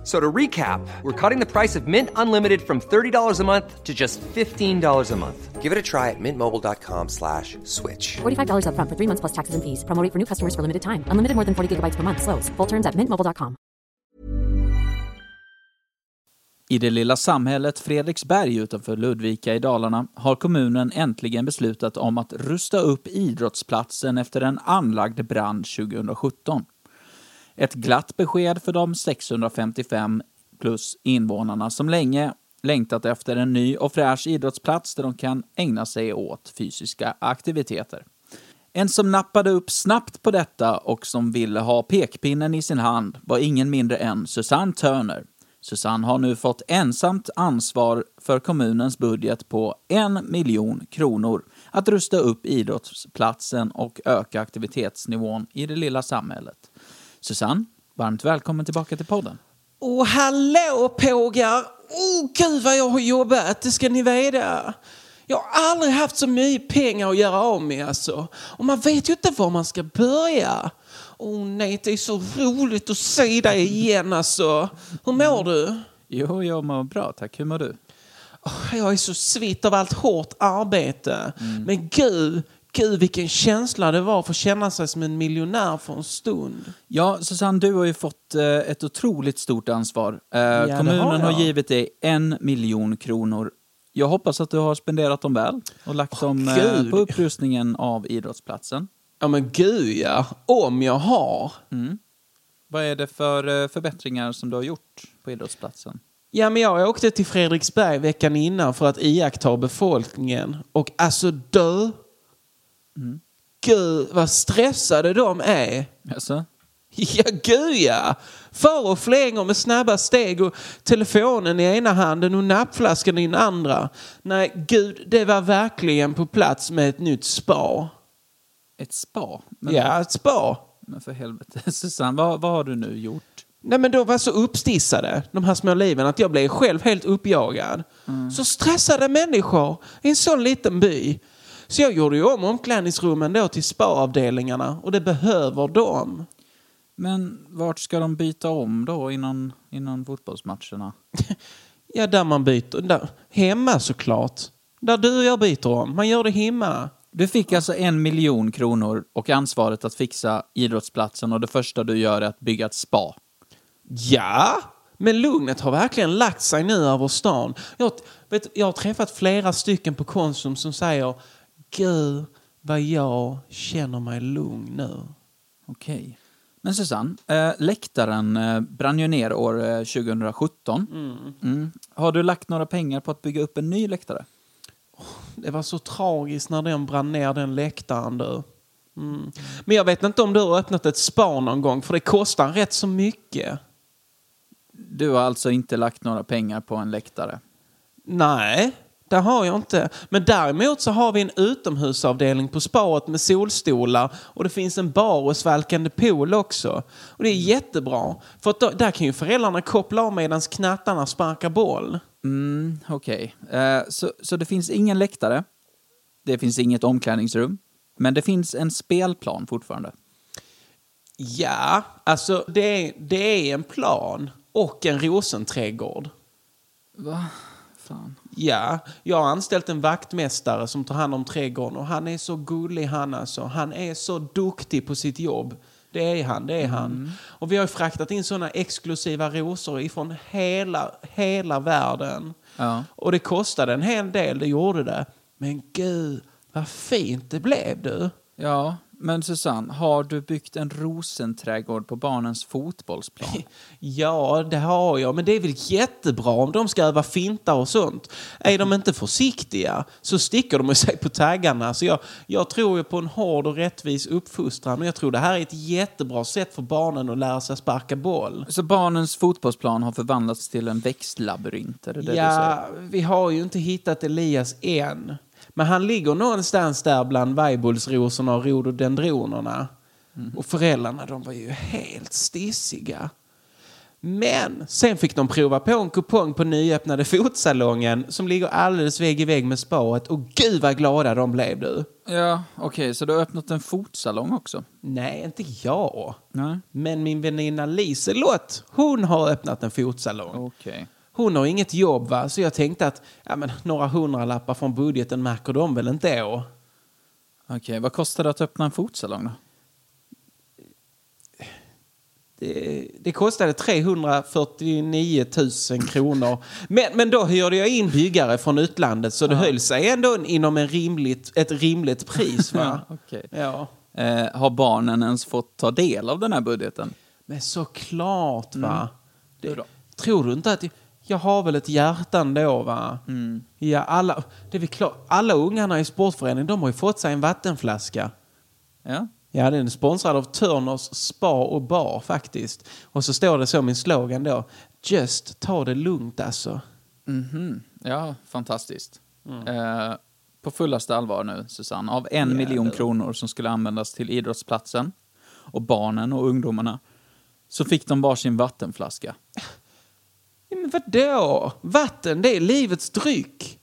F- So to recap, we're cutting the price of Mint Unlimited from $30 a month to just $15 a month. Give it a try at mintmobile.com slash switch. $45 upfront for three months plus taxes and fees. Promo rate for new customers for limited time. Unlimited more than 40 gigabytes per month. Slows. Full terms at mintmobile.com. I det lilla samhället Fredriksberg utanför Ludvika i Dalarna har kommunen äntligen beslutat om att rusta upp idrottsplatsen efter en anlagd brand 2017. Ett glatt besked för de 655 plus invånarna som länge längtat efter en ny och fräsch idrottsplats där de kan ägna sig åt fysiska aktiviteter. En som nappade upp snabbt på detta och som ville ha pekpinnen i sin hand var ingen mindre än Susanne Turner. Susanne har nu fått ensamt ansvar för kommunens budget på en miljon kronor att rusta upp idrottsplatsen och öka aktivitetsnivån i det lilla samhället. Susanne, varmt välkommen tillbaka till podden. Åh, hallå pågar! Åh, gud vad jag har jobbat, det ska ni veta. Jag har aldrig haft så mycket pengar att göra av med alltså. Och man vet ju inte var man ska börja. Åh nej, det är så roligt att se dig igen alltså. Hur mår du? Jo, jag mår bra, tack. Hur mår du? Jag är så svitt av allt hårt arbete. Men gud, gud vilken känsla det var för att känna sig som en miljonär för en stund. Ja, Susanne, du har ju fått eh, ett otroligt stort ansvar. Eh, det kommunen har har, givit dig en miljon kronor. Jag hoppas att du har spenderat dem väl och lagt dem eh, på upprustningen av idrottsplatsen. Ja men gud ja, om jag har. Vad är det för eh, förbättringar som du har gjort på idrottsplatsen? Ja, men jag åkte till Fredriksberg veckan innan för att iaktta befolkningen. Och alltså du, gud vad stressade de är. Alltså? Ja, gud ja. Far och flänger med snabba steg och telefonen i ena handen och nappflaskan i den andra. Nej, gud, det var verkligen på plats med ett nytt spa. Ett spa? Men, Ja, ett spa. men för helvete. Susanne, vad, vad har du nu gjort? Nej men de var så uppstissade, de här små liven, att jag blev själv helt uppjagad. Så stressade människor i en sån liten by. Så jag gjorde ju om omklädningsrummen då till spaavdelningarna och det behöver de. Men vart ska de byta om då innan, innan fotbollsmatcherna? Ja, där man byter. Där, hemma såklart. Där du och jag byter om. Man gör det hemma. Du fick alltså en miljon kronor och ansvaret att fixa idrottsplatsen och det första du gör är att bygga ett spa. Ja, men lugnet har verkligen lagt sig nu över stan. Jag, vet, jag har träffat flera stycken på Konsum som säger Gud, vad jag känner mig lugn nu. Okej. Men Susanne, eh, läktaren eh, brann ju ner år eh, 2017. Mm. Har du lagt några pengar på att bygga upp en ny läktare? Det var så tragiskt när den brann ner, den läktaren du. Mm. Men jag vet inte om du har öppnat ett spa någon gång, för det kostar rätt så mycket. Du har alltså inte lagt några pengar på en läktare? Nej, det har jag inte. Men däremot så har vi en utomhusavdelning på spaet med solstolar och det finns en bar och svalkande pool också. Och det är jättebra, för då, där kan ju föräldrarna koppla av medan knattarna sparkar boll. Mm, Okej. Eh, så, så det finns ingen läktare, det finns inget omklädningsrum, men det finns en spelplan fortfarande? Ja, alltså det är, det är en plan och en rosenträdgård. Va? Fan. Ja, jag har anställt en vaktmästare som tar hand om trädgården och han är så gullig han alltså. Han är så duktig på sitt jobb. Det är han, det är han. Och vi har fraktat in sådana exklusiva rosor ifrån hela, hela världen. Ja. Och det kostade en hel del, det gjorde det. Men gud, vad fint det blev du. Ja, men Susanne, har du byggt en rosenträdgård på barnens fotbollsplan? Ja, det har jag. Men det är väl jättebra om de ska öva fintar och sånt. Är de inte försiktiga så sticker de sig på taggarna. Så jag, jag tror ju på en hård och rättvis uppfostran. Och jag tror det här är ett jättebra sätt för barnen att lära sig sparka boll. Så barnens fotbollsplan har förvandlats till en växtlabyrint? Är det det du säger? Ja, vi har ju inte hittat Elias än. Men han ligger någonstans där bland vajbullsrosorna och rhododendronerna. Och föräldrarna, de var ju helt stissiga. Men sen fick de prova på en kupong på nyöppnade fotsalongen som ligger alldeles vägg i vägg med spaet och gud vad glada de blev du. Ja, okej, så du har öppnat en fotsalong också? Nej, inte jag. Nej. Men min väninna Liselott, hon har öppnat en fotsalong. Okej. Hon har inget jobb va, så jag tänkte att ja, men, några hundralappar från budgeten märker de väl inte å. Okej, vad kostar det att öppna en fotsalong då? Det, det kostade 349 000 kronor. Men, men då hyrde jag in byggare från utlandet så det höll sig ändå inom en rimligt, ett rimligt pris. Va? Okej. ja. Eh, har barnen ens fått ta del av den här budgeten? Men såklart va. Hur Det, tror du inte att jag, har väl ett hjärta ändå va? Ja, alla, det är väl klart, alla ungarna i sportföreningen de har ju fått sig en vattenflaska. Ja. Ja, den är sponsrad av Turners Spa och Bar faktiskt. Och så står det så min slogan då. Just ta det lugnt alltså. Mhm. Ja, fantastiskt. Eh, på fullaste allvar nu, Susanne. Av en miljon kronor som skulle användas till idrottsplatsen och barnen och ungdomarna så fick de varsin vattenflaska. Men vadå? Vatten, det är livets dryck.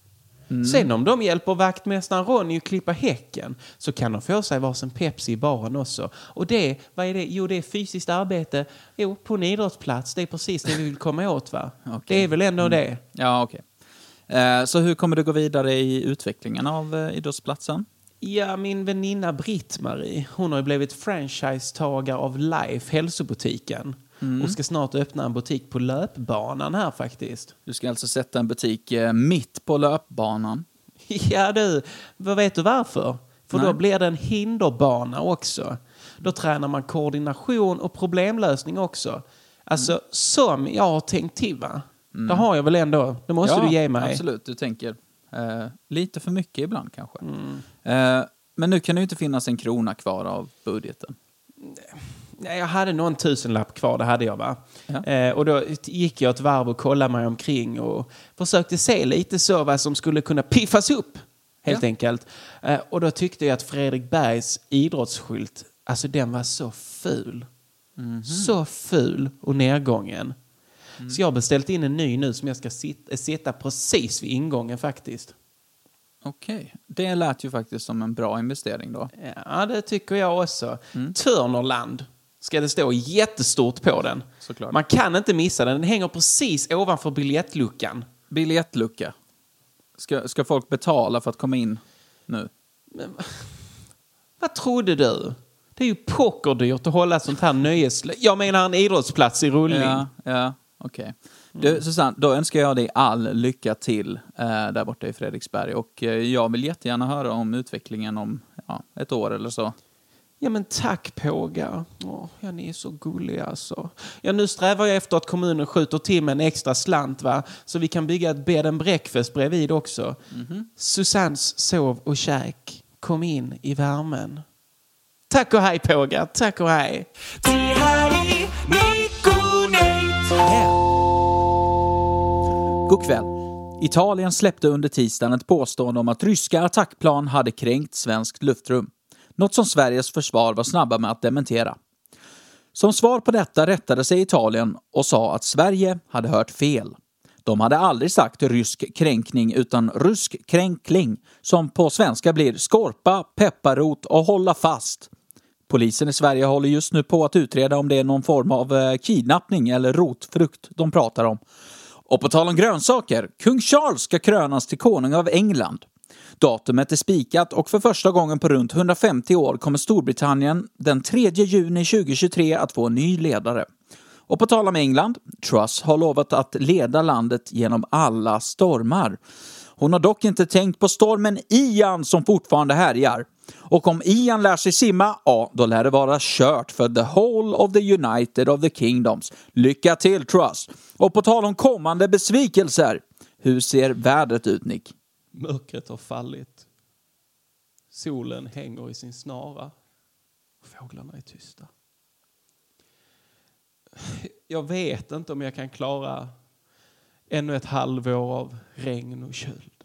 Sen om de hjälper vaktmästaren Ronny att klippa häcken så kan de få sig varsin Pepsi i baren också. Och det, vad är det? Jo, det är fysiskt arbete. Jo, på en idrottsplats. Det är precis det vi vill komma åt va? Det är väl ändå det. Ja, okej. Eh, så hur kommer du gå vidare i utvecklingen av eh, idrottsplatsen? Ja, min väninna Britt-Marie, hon har ju blivit franchisetagare av Life, hälsobutiken. Och ska snart öppna en butik på löpbanan här faktiskt. Du ska alltså sätta en butik eh, mitt på löpbanan. Ja du, vad vet du varför? För då Nej. blir det en hinderbana också. Då tränar man koordination och problemlösning också. Alltså som jag har tänkt till va? Det har jag väl ändå, det måste ja, du ge mig. absolut. Du tänker eh, lite för mycket ibland kanske. Eh, men nu kan det ju inte finnas en krona kvar av budgeten. Ja, jag hade någon tusenlapp kvar, det hade jag va. Ja. Eh, och då gick jag ett varv och kollade mig omkring och försökte se lite så vad som skulle kunna piffas upp. Helt Ja. enkelt. Eh, och då tyckte jag att Fredrik Bergs idrottsskylt, alltså den var så ful. Mhm. Så ful och nedgången. Mm. Så jag har beställt in en ny nu som jag ska sitta, sitta precis vid ingången faktiskt. Okej, det lät ju faktiskt som en bra investering då. Ja, det tycker jag också. Mm. Törnerland ska det stå jättestort på den. Såklart. Man kan inte missa den. Den hänger precis ovanför biljettluckan. Biljettlucka. Ska, ska folk betala för att komma in nu? Vad trodde du? Det är ju pockerdyrt att hålla sånt här nöjes... Jag menar en idrottsplats i rullning. Ja, ja okej. Du, Susanne, då önskar jag dig all lycka till eh, där borta i Fredriksberg. Och eh, jag vill jättegärna höra om utvecklingen om ja, ett år eller så. Ja men tack pågar. Åh, ja, ni är så gulliga alltså. Ja nu strävar jag efter att kommunen skjuter till med en extra slant va. Så vi kan bygga ett bed and breakfast bredvid också. Susannes sov och käk. Kom in i värmen. Tack och hej pågar. Tack och hej. God kväll. Italien släppte under tisdagen ett påstående om att ryska attackplan hade kränkt svenskt luftrum. Något som Sveriges försvar var snabba med att dementera. Som svar på detta rättade sig Italien och sa att Sverige hade hört fel. De hade aldrig sagt rysk kränkning utan rysk kränkling, som på svenska blir skorpa, pepparrot och hålla fast. Polisen i Sverige håller just nu på att utreda om det är någon form av eh, kidnappning eller rotfrukt de pratar om. Och på tal om grönsaker, kung Charles ska krönas till konung av England. Datumet är spikat och för första gången på runt 150 år kommer Storbritannien den 3 juni 2023 att få en ny ledare. Och på tal om England, Truss har lovat att leda landet genom alla stormar. Hon har dock inte tänkt på stormen Ian som fortfarande härjar. Och om Ian lär sig simma, ja, då lär det vara kört för the whole of the United of the Kingdoms. Lycka till Truss! Och på tal om kommande besvikelser, hur ser vädret ut Nick? Mörkret har fallit. Solen hänger i sin snara. Fåglarna är tysta. Jag vet inte om jag kan klara ännu ett halvår av regn och köld.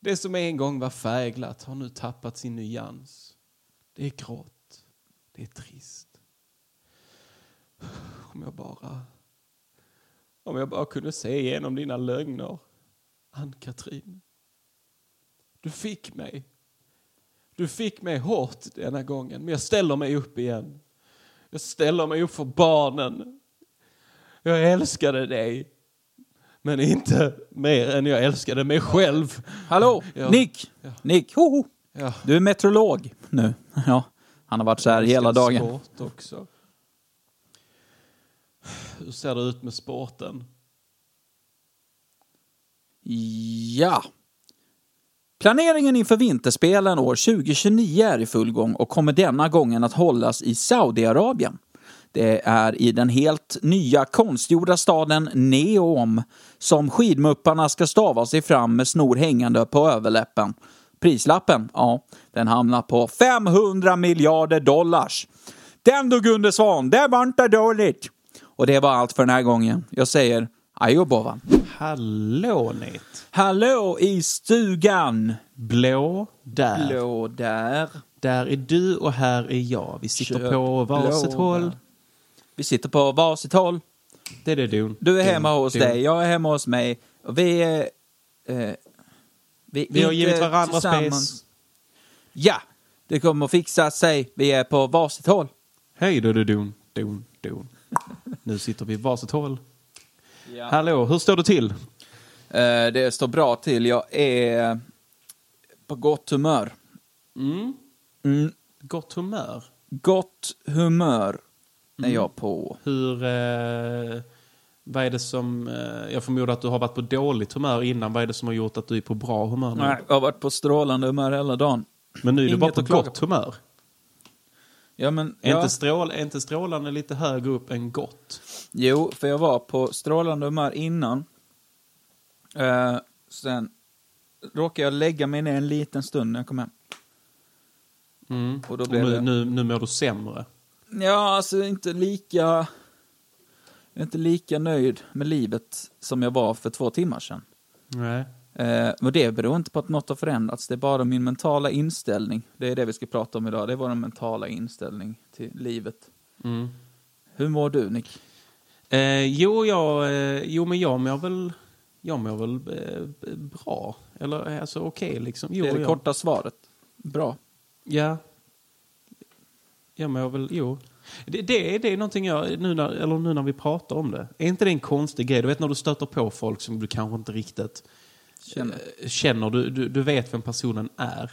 Det som en gång var färgglatt har nu tappat sin nyans. Det är grått. Det är trist. Om jag bara... Om jag bara kunde se igenom dina lögner. Ann-Katrin. Du fick mig. Du fick mig hårt denna gången, men jag ställer mig upp igen. Jag ställer mig upp för barnen. Jag älskade dig. Men inte mer än jag älskade mig själv. Hallå, Ja. Nick! Nick, hoho! Ja. Du är meteorolog nu. Ja, han har varit så här hela dagen. Sport också. Hur ser det ut med sporten? Ja. Planeringen inför vinterspelen år 2029 är i full gång och kommer denna gången att hållas i Saudiarabien. Det är i den helt nya konstgjorda staden Neom som skidmupparna ska stava sig fram med snor hängande på överläppen. Prislappen, ja, den hamnar på 500 miljarder dollars. Den du Gunde Svan, det var inte dåligt. Och det var allt för den här gången. Jag säger adjö Bovan. Hallå Nate. Hallå i stugan! Blå där. Blå där. Där är du och här är jag. Vi sitter Köp på varsitt blå håll. Vi sitter på varsitt håll. Det är det du. Du är Du- hemma hos du. dig, jag är hemma hos mig. Och vi är... Eh, vi, Vi har givit varandra space. Ja, det kommer att fixa sig. Vi är på varsitt håll. Hej då du don, don, don. Nu sitter vi varsitt håll. Hallå, hur står det till? Eh, det står bra till. Jag är på gott humör. Mm, Gott humör. gott humör Mm. är jag på. Hur... Eh, vad är det som... Eh, jag förmodar att du har varit på dåligt humör innan. Vad är det som har gjort att du är på bra humör nu? Nej, jag har varit på strålande humör hela dagen. Men nu är du Inget bara på gott på. humör. Ja, men... Är, ja. inte strål, är inte strålande lite högre upp än gott? Jo, för jag var på strålande humör innan. Eh, sen råkade jag lägga mig ner en liten stund när jag kom hem. Mm. Och då Och blev nu, det... nu, nu mår du sämre. Ja, alltså inte lika... Jag är inte lika nöjd med livet som jag var för två timmar sedan. Nej. Eh, och det beror inte på att något har förändrats, det är bara min mentala inställning. Det är det vi ska prata om idag, det är vår mentala inställning till livet. Mm. Hur mår du, Nick? Eh, jo, jag, eh, jo, men jag mår väl, jag mår väl eh, bra. Eller eh, alltså okej liksom. Jo, det är det jag, korta svaret. Bra. Ja. Jag mår väl, jo. Det, det, är- det är någonting jag, nu när, eller nu när vi pratar om det. Är inte det en konstig grej? Du vet när du stöter på folk som du kanske inte riktigt Känner. eh, känner. Du, du, du vet vem personen är.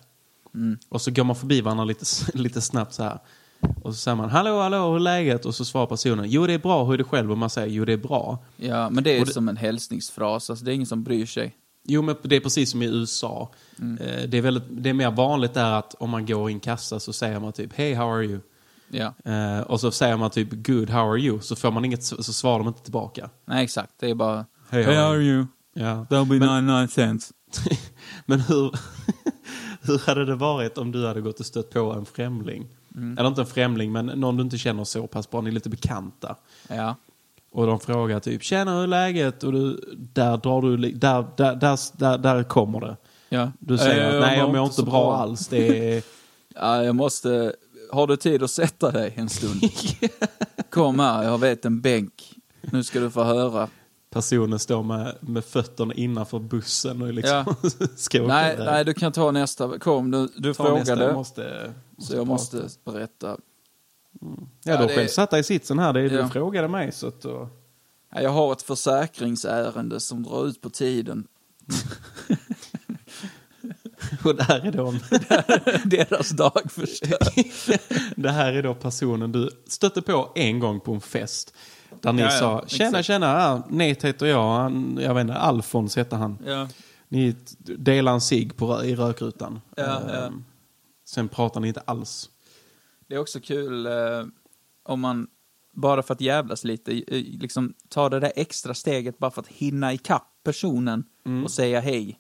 Mm. Och så går man förbi varandra lite, lite snabbt så här. Och så säger man hallå, hallå, hur är läget? Och så svarar personen jo det är bra, hur är det själv? Och man säger jo det är bra. Ja, men det är Och det- som en hälsningsfras, alltså det är ingen som bryr sig. Jo, men det är precis som i USA. Eh, Det, är väldigt, det är mer vanligt där att om man går i en kassa så säger man typ Hey, how are you? Ja. Eh, och så säger man typ Good, how are you? Så får man inget, så svarar de inte tillbaka. Nej, exakt. Det är bara... Hey, how are you? Ja. That'll be Men- 99 cents. Men hur, hur hade det varit om du hade gått och stött på en främling? Eller inte en främling, men någon du inte känner så pass bra, ni är lite bekanta. Ja. Och de frågar typ, tjena hur är läget? Och du, där drar du, där, där, där, där, där kommer det. ja. Du säger, att, nej jag mår inte bra alls. Det är, Ja, jag måste... Har du tid att sätta dig en stund? Kom här, jag vet en bänk. Nu ska du få höra. Personen står med, med fötterna innanför bussen och liksom ska åka Nej, nej, du kan ta nästa. Kom, du, du Ta nästa, frågade. jag måste, måste så jag prata. måste berätta. Ja, du Ja, har det- själv satt dig i sitsen här. Det är, Ja. Du frågade mig. Så att, då- Ja, Jag har ett försäkringsärende som drar ut på tiden. och det här är då, Deras dag förstörd. det här är då personen du stötte på en gång på en fest. Där ni Ja, ja, sa, tjena exakt. tjena, Nate heter jag, han, jag vet inte, Alfons heter han. Ja. Ni delar en cigg i rökrutan. Ehm, Sen pratar ni inte alls. Det är också kul eh, om man, bara för att jävlas lite, liksom tar det där extra steget bara för att hinna ikapp personen och säga hej.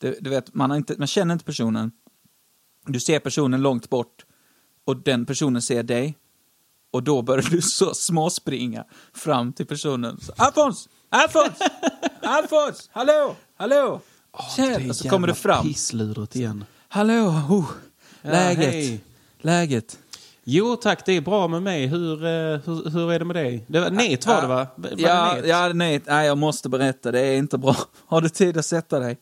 Du, du vet, man, inte, man känner inte personen. Du ser personen långt bort och den personen ser dig. Och då börjar du så småspringa fram till personen. Så, Alfons! Alfons! Alfons! Hallå! Hallå! Tjena! Och så kommer du fram. Pissludret igen. Hallå! Oh, Ja, läget? hej. Läget? Jo tack, det är bra med mig. Hur, eh, hur, hur är det med dig? Det var, net var det va? Var det Ja, net? ja nej, nej, jag måste berätta. Det är inte bra. Har du tid att sätta dig?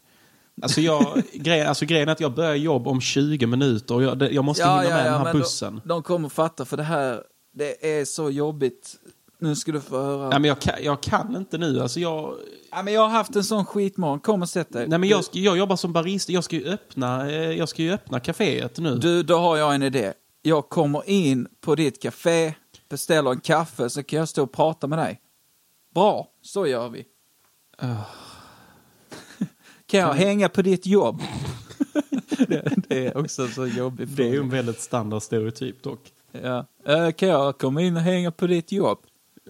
Alltså, jag, grejen, alltså grejen är att jag börjar jobb om 20 minuter och jag, det- jag måste hinna med den här bussen. De, de kommer fatta, för det här, det är så jobbigt. Nu ska du få höra. Nej, men jag, kan, jag kan inte nu. Alltså, jag, Ja, men jag har haft en sån skitmorgon. Kom och sätt dig. nej, men jag, ska, jag jobbar som barista. Jag ska ju öppna, eh, jag ska ju öppna kaféet nu. Du, då har jag en idé. Jag kommer in på ditt café, beställer en kaffe, så kan jag stå och prata med dig. Bra, så gör vi. Kan jag hänga på ditt jobb? det, det är också så jobbigt. Det är ju en väldigt standard stereotyp dock. Ja. Eh, Kan jag komma in och hänga på ditt jobb?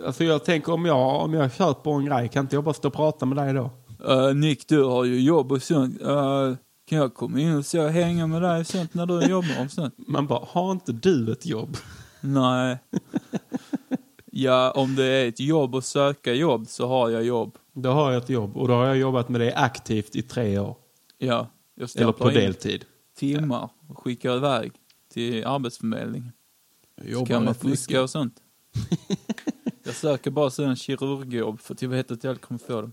Alltså jag tänker om jag, om jag köper en grej, kan inte jag bara stå och prata med dig då? Eh, Nick, du har ju jobb och sånt. Eh, kan jag komma in och så hänga med dig och sånt när du jobbar och sånt? Man bara, har inte du ett jobb? Nej. Ja, om det är ett jobb att söka jobb så har jag jobb. Då har jag ett jobb och då har jag jobbat med det aktivt i tre år. Ja, jag Eller på deltid. timmar och skickar iväg till Arbetsförmedlingen. Jag jobbar man rätt mycket. och sånt. Jag söker bara sådana kirurgjobb för att jag vet att jag aldrig kommer få dem.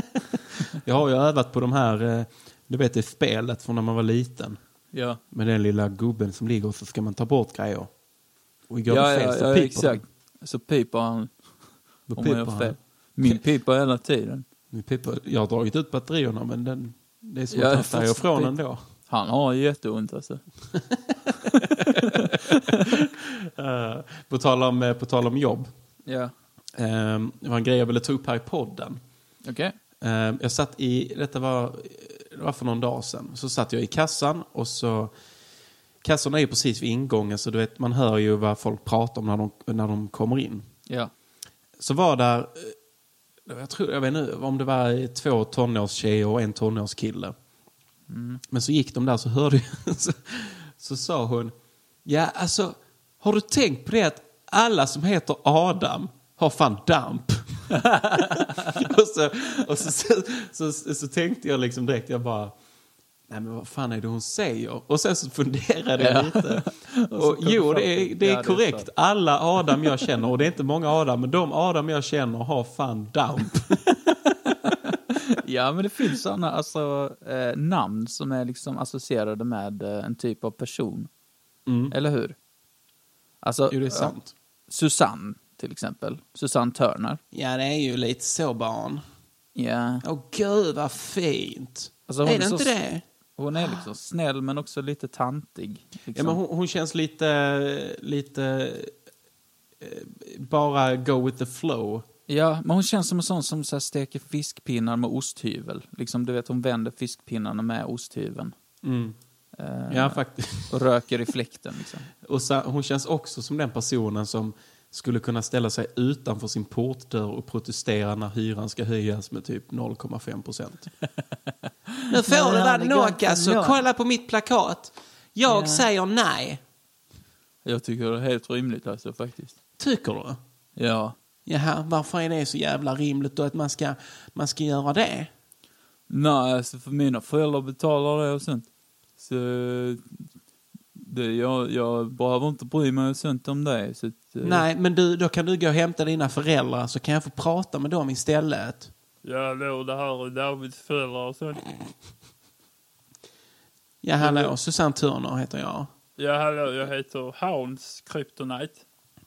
Jag har ju övat på de här, eh, du vet det spelet från när man var liten. Ja, Med den lilla gubben som ligger och så ska man ta bort grejer. Och gör ja, fel ja, så ja piper exakt. Så piper han. Då om piper han. fel. Min piper hela tiden. Min piper. Jag har dragit ut batterierna men den, det är svårt Ja, att ta ifrån ändå. Han har jätteont alltså. Uh, på, tal om, eh, på tal om jobb. Ja, Eh, det var en grej jag ville ta upp här i podden. okej. Eh, jag satt i, detta var, det var för någon dag sedan, så satt jag i kassan och så Kassorna är ju precis vid ingången så du vet, man hör ju vad folk pratar om när de, när de kommer in. Ja. Så var där, eh, jag, tror, jag vet inte om det var två tonårstjejer och en tonårskille. Men så gick de där så hörde jag, så, så sa hon, ja alltså, har du tänkt på det att alla som heter Adam har fan damp? och så, och så, så, så, så, tänkte jag liksom direkt, jag bara, nej men vad fan är det hon säger? Och sen så funderade jag Ja. lite. Och Och, jo, det är, det Ja, är det är korrekt. Alla Adam jag känner, och det är inte många Adam, men de Adam jag känner har fan damp. ja, men det finns sådana alltså, eh, namn som är liksom associerade med eh, en typ av person. Eller hur? Alltså, Mm. Jo, det är eh, sant. Susanne till exempel. Susanne Turner. Ja, det är ju lite så barn. Ja. Åh gud vad fint. Alltså, hon är är det så- inte det? Hon är liksom snäll men också lite tantig. Liksom. Ja, men hon, hon känns lite, lite, eh, bara go with the flow. Ja, men hon känns som en sån som så här steker fiskpinnar med osthyvel. Liksom, du vet, hon vänder fiskpinnarna med osthyveln. Eh, Ja, faktiskt. Och röker i fläkten liksom. Och så, hon känns också som den personen som skulle kunna ställa sig utanför sin portdörr och protestera när hyran ska höjas med typ 0,5 procent. nu får Ja, du vara inte alltså. Kolla på mitt plakat. Jag säger nej. Jag tycker det är helt rimligt alltså faktiskt. Tycker du? Ja. Jaha, varför är det så jävla rimligt då att man ska, man ska göra det? Nej, alltså för mina föräldrar betalar det och sånt. Så det, jag, jag behöver inte bry mig och sånt om det. Så att, eh, Nej, men du, då kan du gå och hämta dina föräldrar så kan jag få prata med dem istället. Ja, då, det här är Davids föräldrar och sånt. Ja, hallå, Susanne Turner heter jag. Ja, hallå, jag heter Hounds Kryptonite.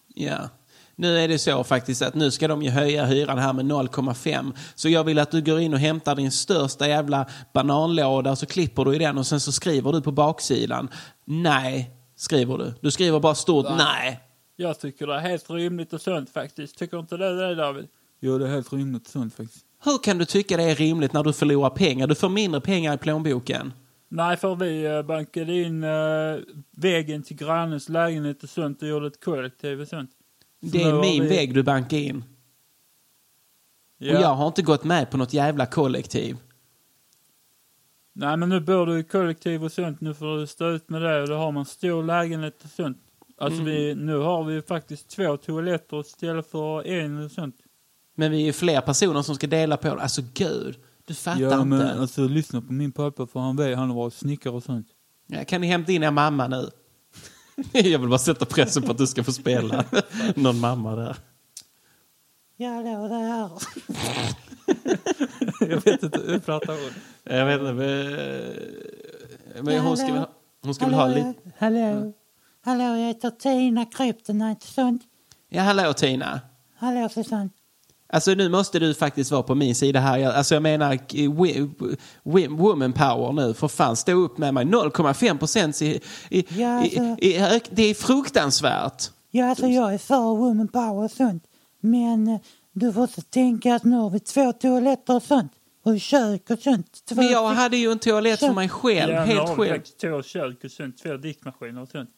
Ja. Nu är det så faktiskt att nu ska de ju höja hyran här med 0,5. Så jag vill att du går in och hämtar din största jävla bananlåda så klipper du i den och sen så skriver du på baksidan. Nej, skriver du. Du skriver bara stort nej. Jag tycker det är helt rimligt och sunt faktiskt. Tycker inte du det David? Jo, det är helt rimligt och sunt faktiskt. Hur kan du tycka det är rimligt när du förlorar pengar? Du får mindre pengar i plånboken. Nej, för vi eh, bankade in eh, väggen till grannens lägenhet och sånt och gjorde ett kollektiv och sånt. Det är min vi- väg du bankar in. Ja. Och jag har inte gått med på något jävla kollektiv. Nej, men nu bor du i kollektiv och sånt. Nu får du stå ut med det och då har man stor lägenhet och sånt. Alltså vi, nu har vi faktiskt två toaletter istället för en och sånt. Men vi är ju fler personer som ska dela på det. Alltså gud, du fattar Ja, men inte. alltså lyssna på min pappa för han vet, han har varit snickare och sånt. Ja, kan ni hämta in er mamma nu? Jag vill bara sätta pressen på att du ska få spela någon mamma där. Ja, hallå där. Jag vet inte, hur pratar hon? Jag vet inte, men, men hon ska, väl ha- hon ska väl ha lite... Hallå. Hallå, jag heter Tina Kryptonite sånt. Ja, hallå Tina. Hallå Susanne. Alltså nu måste du faktiskt vara på min sida här. Jag, alltså jag menar woman power nu. För fan, stå upp med mig. 0,5 procent i, i, Ja, i, alltså- i, ök- Det är fruktansvärt. Ja, alltså jag är för woman power och sånt. Men eh, du får också tänka att nu har vi två toaletter och sånt. Och kök och sånt. Två Men jag hade ju en toalett för Så- mig själv, Ja, helt själv. två kök och sånt, två diskmaskiner och sånt.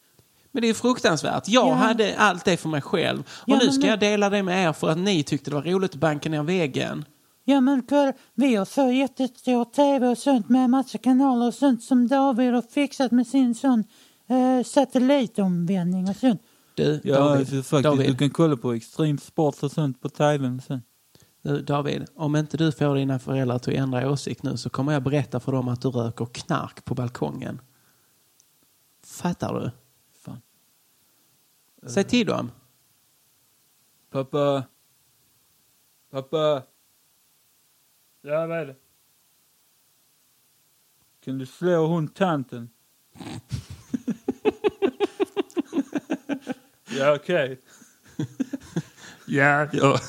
Men det är fruktansvärt. Jag Ja. hade allt det för mig själv. Och Ja, nu men ska nu- jag dela det med er för att ni tyckte det var roligt att banka ner väggen. Ja men kolla, vi har så jättestor tv och sånt med massa kanaler och sånt som David har fixat med sin sån eh, satellitomvändning och sånt. Du, Ja, David, faktiskt, David, du kan kolla på extremsport och sånt på och sånt. du, David, om inte du får dina föräldrar att ändra åsikt nu så kommer jag berätta för dem att du röker knark på balkongen. Fattar du? Säg till dem. Pappa. Pappa. Ja, vad är det? Kan du slå hon tanten? Ja, okej. Ja, ja.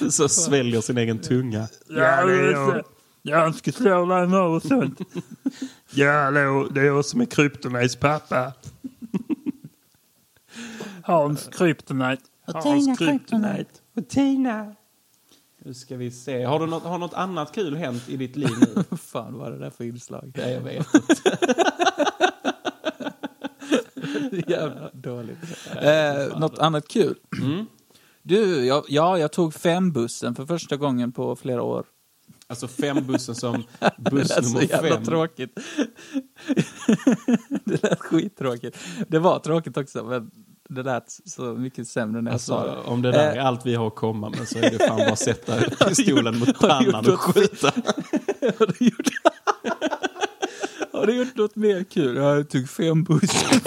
så sväljer sin egen tunga. Ja, det är jag. Jag ska slå dig nu och sånt. Ja, hallå, det är jag som är Kryptonites pappa. Hans Kryptonite. Och Hans Kryptonite. Och Tina. Nu ska vi se. Har, du något, har något annat kul hänt i ditt liv nu? Vad fan var det där för inslag? ja, jag vet. Jävla dåligt. Eh, något annat kul? Du, jag, ja, jag tog fembussen för första gången på flera år. Alltså fembussen som det buss lät så nummer jävla fem. tråkigt. det lät skittråkigt. Det var tråkigt också, men det lät så mycket sämre när jag sa Alltså, det. om det där Eh. är allt vi har att komma med så är det fan bara att sätta pistolen mot pannan och skjuta. Har du gjort, har du gjort något mer kul? Ja, jag tog fembussen.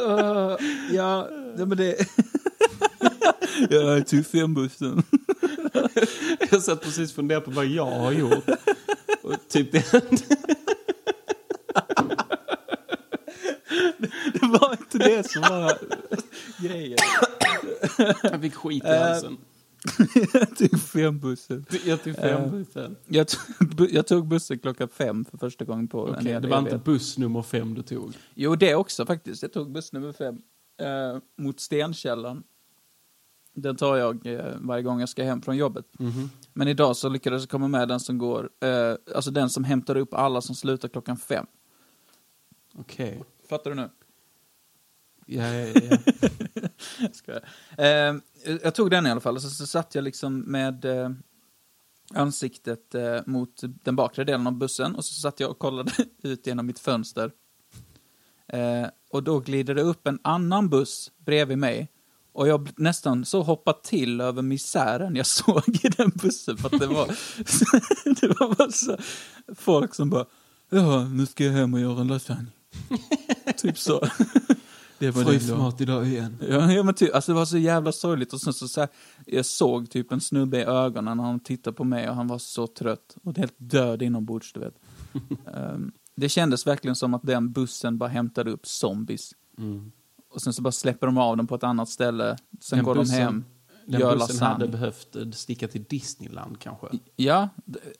Uh, ja, det, men det... ja, jag tog fembussen. Jag satt precis och funderade på vad jag har gjort. Och typ Det det som var grejen. jag fick skit i halsen. jag tog fembussen. Jag tog fembussen. Jag tog, bu- jag tog bussen klockan fem för första gången på en Okej, hel det var inte evighet. buss nummer fem du tog. Jo, det också faktiskt. Jag tog buss nummer fem eh, mot Stenkällan. Den tar jag eh, varje gång jag ska hem från jobbet. Men idag så lyckades jag komma med den som går, eh, alltså den som hämtar upp alla som slutar klockan fem. Okej. Fattar du nu? Ja, ja, ja. Ska jag. Eh, jag tog den i alla fall, och så, så satt jag liksom med eh, ansiktet eh, mot den bakre delen av bussen och så satt jag och kollade ut genom mitt fönster. Eh, och då glider det upp en annan buss bredvid mig och jag nästan så hoppat till över misären jag såg i den bussen för att det var, det var bara så folk som bara ja, nu ska jag hem och göra en lasagne. typ så. Det var. Frysmat idag igen. Ja, ja men typ, alltså det var så jävla sorgligt och sen så, så här, jag såg typ en snubbe i ögonen när han tittade på mig och han var så trött och helt död inombords, du vet. Ehm, det kändes verkligen som att den bussen bara hämtade upp zombies. Och sen så bara släpper de av dem på ett annat ställe, sen Den går bussen- de hem, Den gör bussen lasagne. hade behövt eh, sticka till Disneyland kanske. Ja,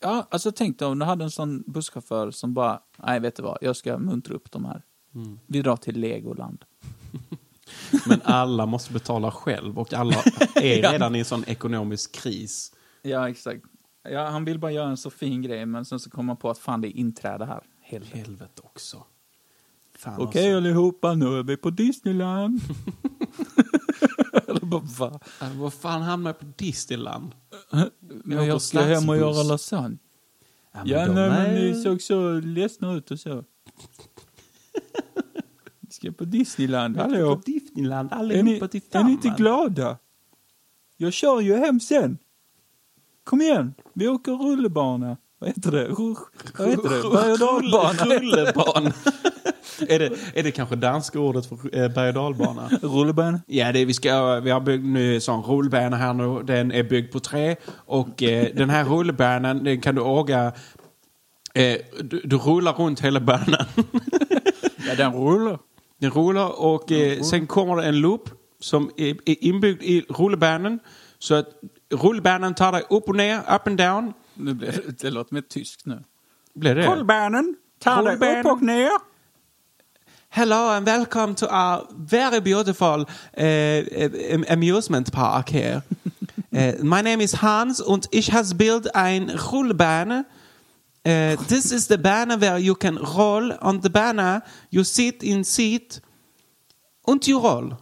ja, alltså tänk dig om du hade en sån busschaufför som bara, nej vet du vad, jag ska muntra upp de här. Vi drar till Legoland. Men alla måste betala själv och alla är redan i en sån ekonomisk kris. Ja, exakt. Ja, han vill bara göra en så fin grej, men sen så kommer man på att fan det är inträde här. Helvete. Helvete också. Fan Okej alltså. allihopa, nu är vi på Disneyland. Eller bara, va? Äh, Vad fan hamnar jag på Disneyland? Men jag ska hem och göra lasagne. men Ja, nej, men ni såg så ledsna ut och så. Ska på Disneyland, hallå. På Disneyland Är ni, allihopa är ni inte glada? Jag kör ju hem sen. Kom igen, vi åker rullebana. Vad heter det? Vad heter det? Berg och dalbana. Rullebana. är, det, är det kanske danska ordet för eh, berg och dalbana? Rullebana. Ja, det, vi, ska, vi har byggt nu en sån rullbana här nu. Den är byggd på trä. Och eh, den här rullbanan, den kan du åka... Eh, du, du rullar runt hela banan. Ja, den rullar. Den rullar och eh, sen kommer det en loop som är, är inbyggd i rullbanan. Så att rullbanan tar dig upp och ner, up and down. Nu blir det, det låter mer tyskt nu. Blir det? Rullbanan. Ta dig upp och ner. Hello and welcome to our very beautiful uh, amusement park here. uh, my name is Hans und ich has built ein Rullbahn. Uh, this is the banner where you can roll on the banner. You sit in seat und you roll.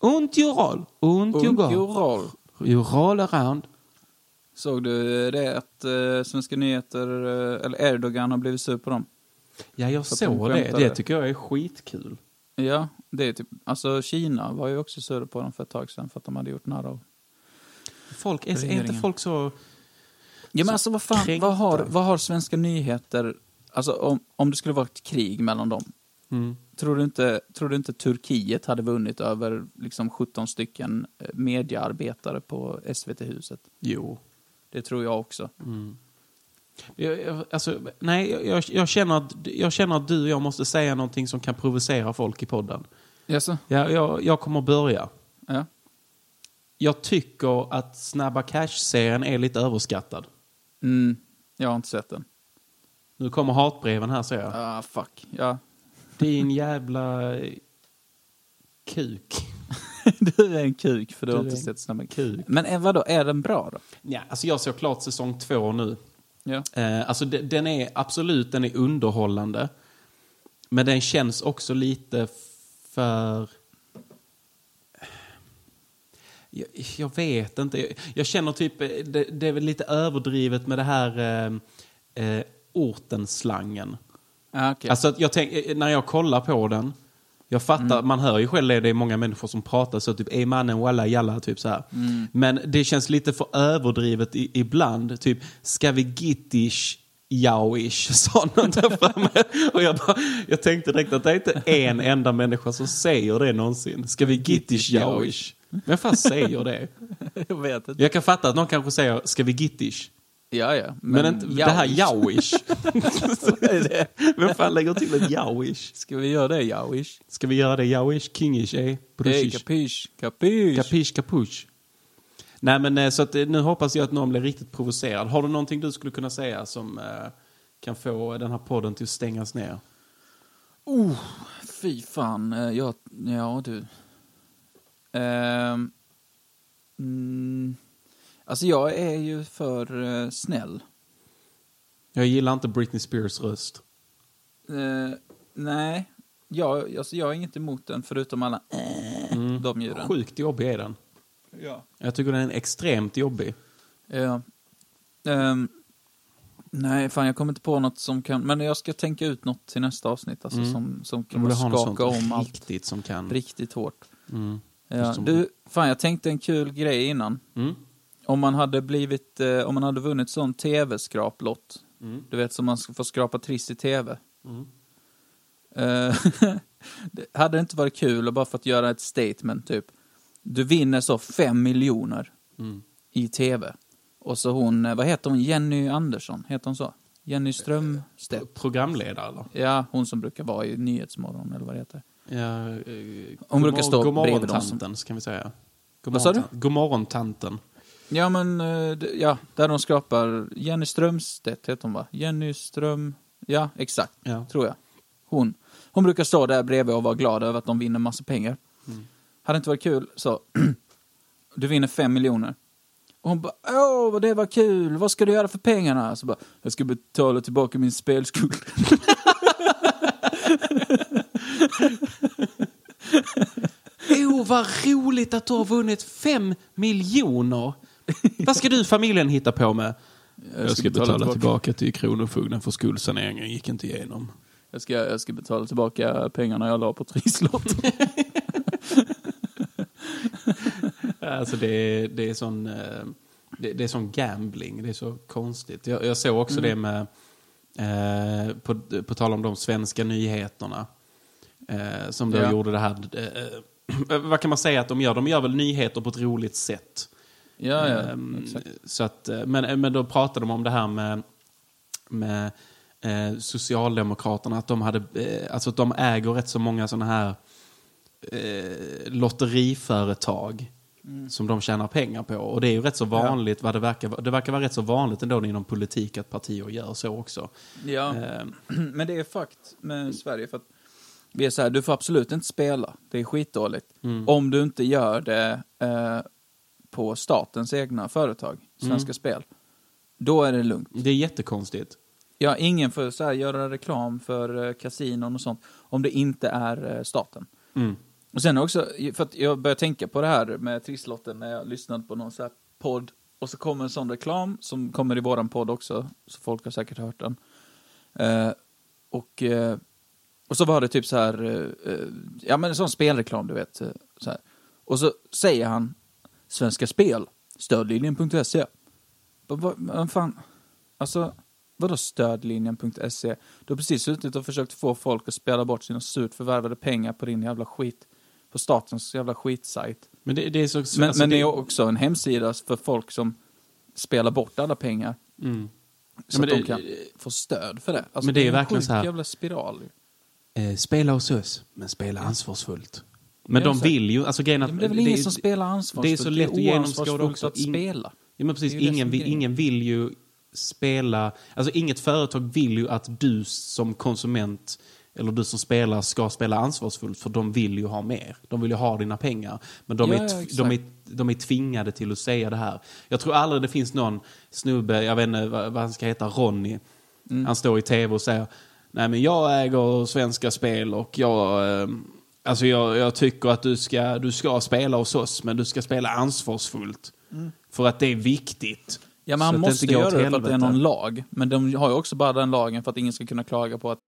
Und you roll. Und you Und go. you roll. You roll around. Såg du det att eh, Svenska nyheter, eh, eller Erdogan har blivit sur på dem? Ja, jag att såg de det. Det tycker jag är skitkul. Ja, det är typ, alltså Kina var ju också sura på dem för ett tag sedan för att de hade gjort narr av. Folk, är, är inte folk så... Ja men alltså vad fan, vad har, vad har Svenska nyheter, alltså om, om det skulle vara ett krig mellan dem, Mm. tror du inte, tror du inte Turkiet hade vunnit över liksom 17 stycken eh, mediearbetare på SVT-huset? Jo. Det tror jag också. Jag, jag, alltså, nej, jag- jag, känner att, jag känner att du och jag måste säga någonting som kan provocera folk i podden. Jaså? Jag, jag, jag kommer börja. Ja. Jag tycker att Snabba Cash-serien är lite överskattad. Mm, jag har inte sett den. Nu kommer hatbreven här, ser jag. Ah, fuck. Ja. Din jävla kuk. du är en kuk för du, Du har inte sett Snabba kuk. Men eh, vadå, är den bra då? Ja, alltså jag såg klart säsong två nu. Ja. Eh, alltså de- den är absolut den är underhållande. Men den känns också lite för... Jag, jag vet inte. Jag, jag känner typ, eh, det, det är väl lite överdrivet med det här eh, eh, ortenslangen. Ah, okej. Alltså jag tänk, eh, när jag kollar på den, jag fattar, man hör ju själv det, det är många människor som pratar så typ ey mannen walla jalla typ så här. Men det känns lite för överdrivet i, ibland, typ ska vi gittish jauish, sa någon där framme. Och jag, bara, jag tänkte direkt att det är inte en enda människa som säger det någonsin. Ska vi gittish jauish? Vem fan säger det? jag vet inte. Jag kan fatta att någon kanske säger ska vi gittish? Ja, ja. Men, inte, det här jauish. Vem fan lägger till ett jauish? Ska vi göra det, jauish? Ska vi göra det jauish, kingish, eh? Brushish? kapisch, kapisch. Kapish, kapush. Nej men eh, så att eh, nu hoppas jag att någon blir riktigt provocerad. Har du någonting du skulle kunna säga som eh, kan få den här podden till att stängas ner? Oh, fy fan. Eh, Ja, ja du. Mm, alltså jag är ju för eh, snäll. Jag gillar inte Britney Spears röst. Eh, nej, jag, alltså jag har inget emot den förutom alla äh, de djuren. Sjukt jobbig är den. Ja. Jag tycker den är extremt jobbig. Ja. Ehm, nej, fan jag kommer inte på något som kan... Men jag ska tänka ut något till nästa avsnitt. Alltså, som, som Du kan skaka om allt riktigt som kan. riktigt hårt. Mm. Ja, du, fan jag tänkte en kul grej innan. Mm. Om man hade blivit, eh, om man hade vunnit sån tv-skraplott. Mm. Du vet som man ska få skrapa trist i tv. Eh, det hade det inte varit kul att bara för att göra ett statement typ. Du vinner så fem miljoner Mm. i tv. Och så hon, eh, vad heter hon, Jenny Andersson, heter hon så? Jenny Strömstedt. Programledare eller? Ja, hon som brukar vara i Nyhetsmorgon eller vad det heter. Ja, eh, Hon brukar stå bredvid dem som- tanten, kan vi säga. Vad sa du? Godmorgon tanten. Ja men, eh, d- ja, där de skrapar, Jenny Strömstedt heter hon va? Jenny Ström, ja exakt, Ja. tror jag. Hon. Hon brukar stå där bredvid och vara glad över att de vinner massa pengar. Hade inte varit kul, så, du vinner fem miljoner. Och hon bara, åh vad det var kul, vad ska du göra för pengarna? Så bara, jag ska betala tillbaka min spelskuld. Åh, oh, vad roligt att du har vunnit fem miljoner. Vad ska du familjen hitta på med? Jag ska, betala, tillbaka. till Kronofogden för skuldsaneringen gick inte igenom. Jag ska, jag ska betala tillbaka pengarna jag la på trisslott. Alltså det är, det är sån... Eh, det, det är sån gambling, det är så konstigt. Jag, jag såg också det med, eh, på, på tal om de svenska nyheterna. Eh, som då Ja. gjorde det här, eh, vad kan man säga att de gör? De gör väl nyheter på ett roligt sätt. Ja, ja. Exakt. så att, eh, men, men då pratade de om det här med, med eh, Socialdemokraterna, att de, hade, eh, alltså att de äger rätt så många sådana här eh, lotteriföretag som de tjänar pengar på. Och det är ju rätt så vanligt, vad det, verkar, det verkar vara rätt så vanligt ändå inom politik att partier gör så också. Ja, Ehm, men det är fakt med Sverige för att vi är så här, du får absolut inte spela. Det är skitdåligt. Om du inte gör det eh, på statens egna företag, Svenska Spel. Då är det lugnt. det är jättekonstigt. Ja, ingen får så här, göra reklam för eh, kasinon och sånt om det inte är eh, staten. Mm. Och sen också, för att jag började tänka på det här med trisslotten när jag lyssnade på någon så här podd och så kommer en sån reklam som kommer i våran podd också, så folk har säkert hört den. Eh, och, eh, och så var det typ så här, eh, eh, ja men en sån spelreklam du vet. eh, Så här. Och så säger han, Svenska Spel, stödlinjen.se. Vad, fan, alltså, vadå stödlinjen.se? Du har precis suttit och försökt få folk att spela bort sina surt förvärvade pengar på din jävla skit, på statens jävla skitsajt. Men det, det är så... Men, alltså men det det- är också en hemsida för folk som spelar bort alla pengar. Mm. Så Ja, att men de det- kan få stöd för det. Alltså, Men det är en verkligen sjuk så här- jävla spiral. Eh, spela hos oss, men spela ansvarsfullt. Men de vill ju, alltså grejen att... men det är väl ingen som spelar ansvarsfullt? Det är så lätt att genomskåda också. att In- spela. Ja, men precis. Ingen vill, ingen vill ju spela... Alltså inget företag vill ju att du som konsument eller du som spelar ska spela ansvarsfullt för de vill ju ha mer. De vill ju ha dina pengar. Men de, Ja, är, ja, de, är, de är tvingade till att säga det här. Jag tror aldrig det finns någon snubbe, jag vet inte vad, vad han ska heta, Ronny. Mm. Han står i tv och säger Nej men jag äger Svenska Spel och jag... Eh, alltså jag, jag tycker att du ska, du ska spela hos oss men du ska spela ansvarsfullt. För att det är viktigt. Mm. Ja, det måste göra det för att det är någon lag. Men de har ju också bara den lagen för att ingen ska kunna klaga på att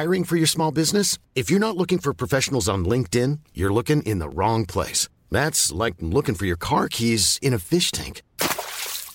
Hiring for your small business? If you're not looking for professionals on LinkedIn, you're looking in the wrong place. That's like looking for your car keys in a fish tank.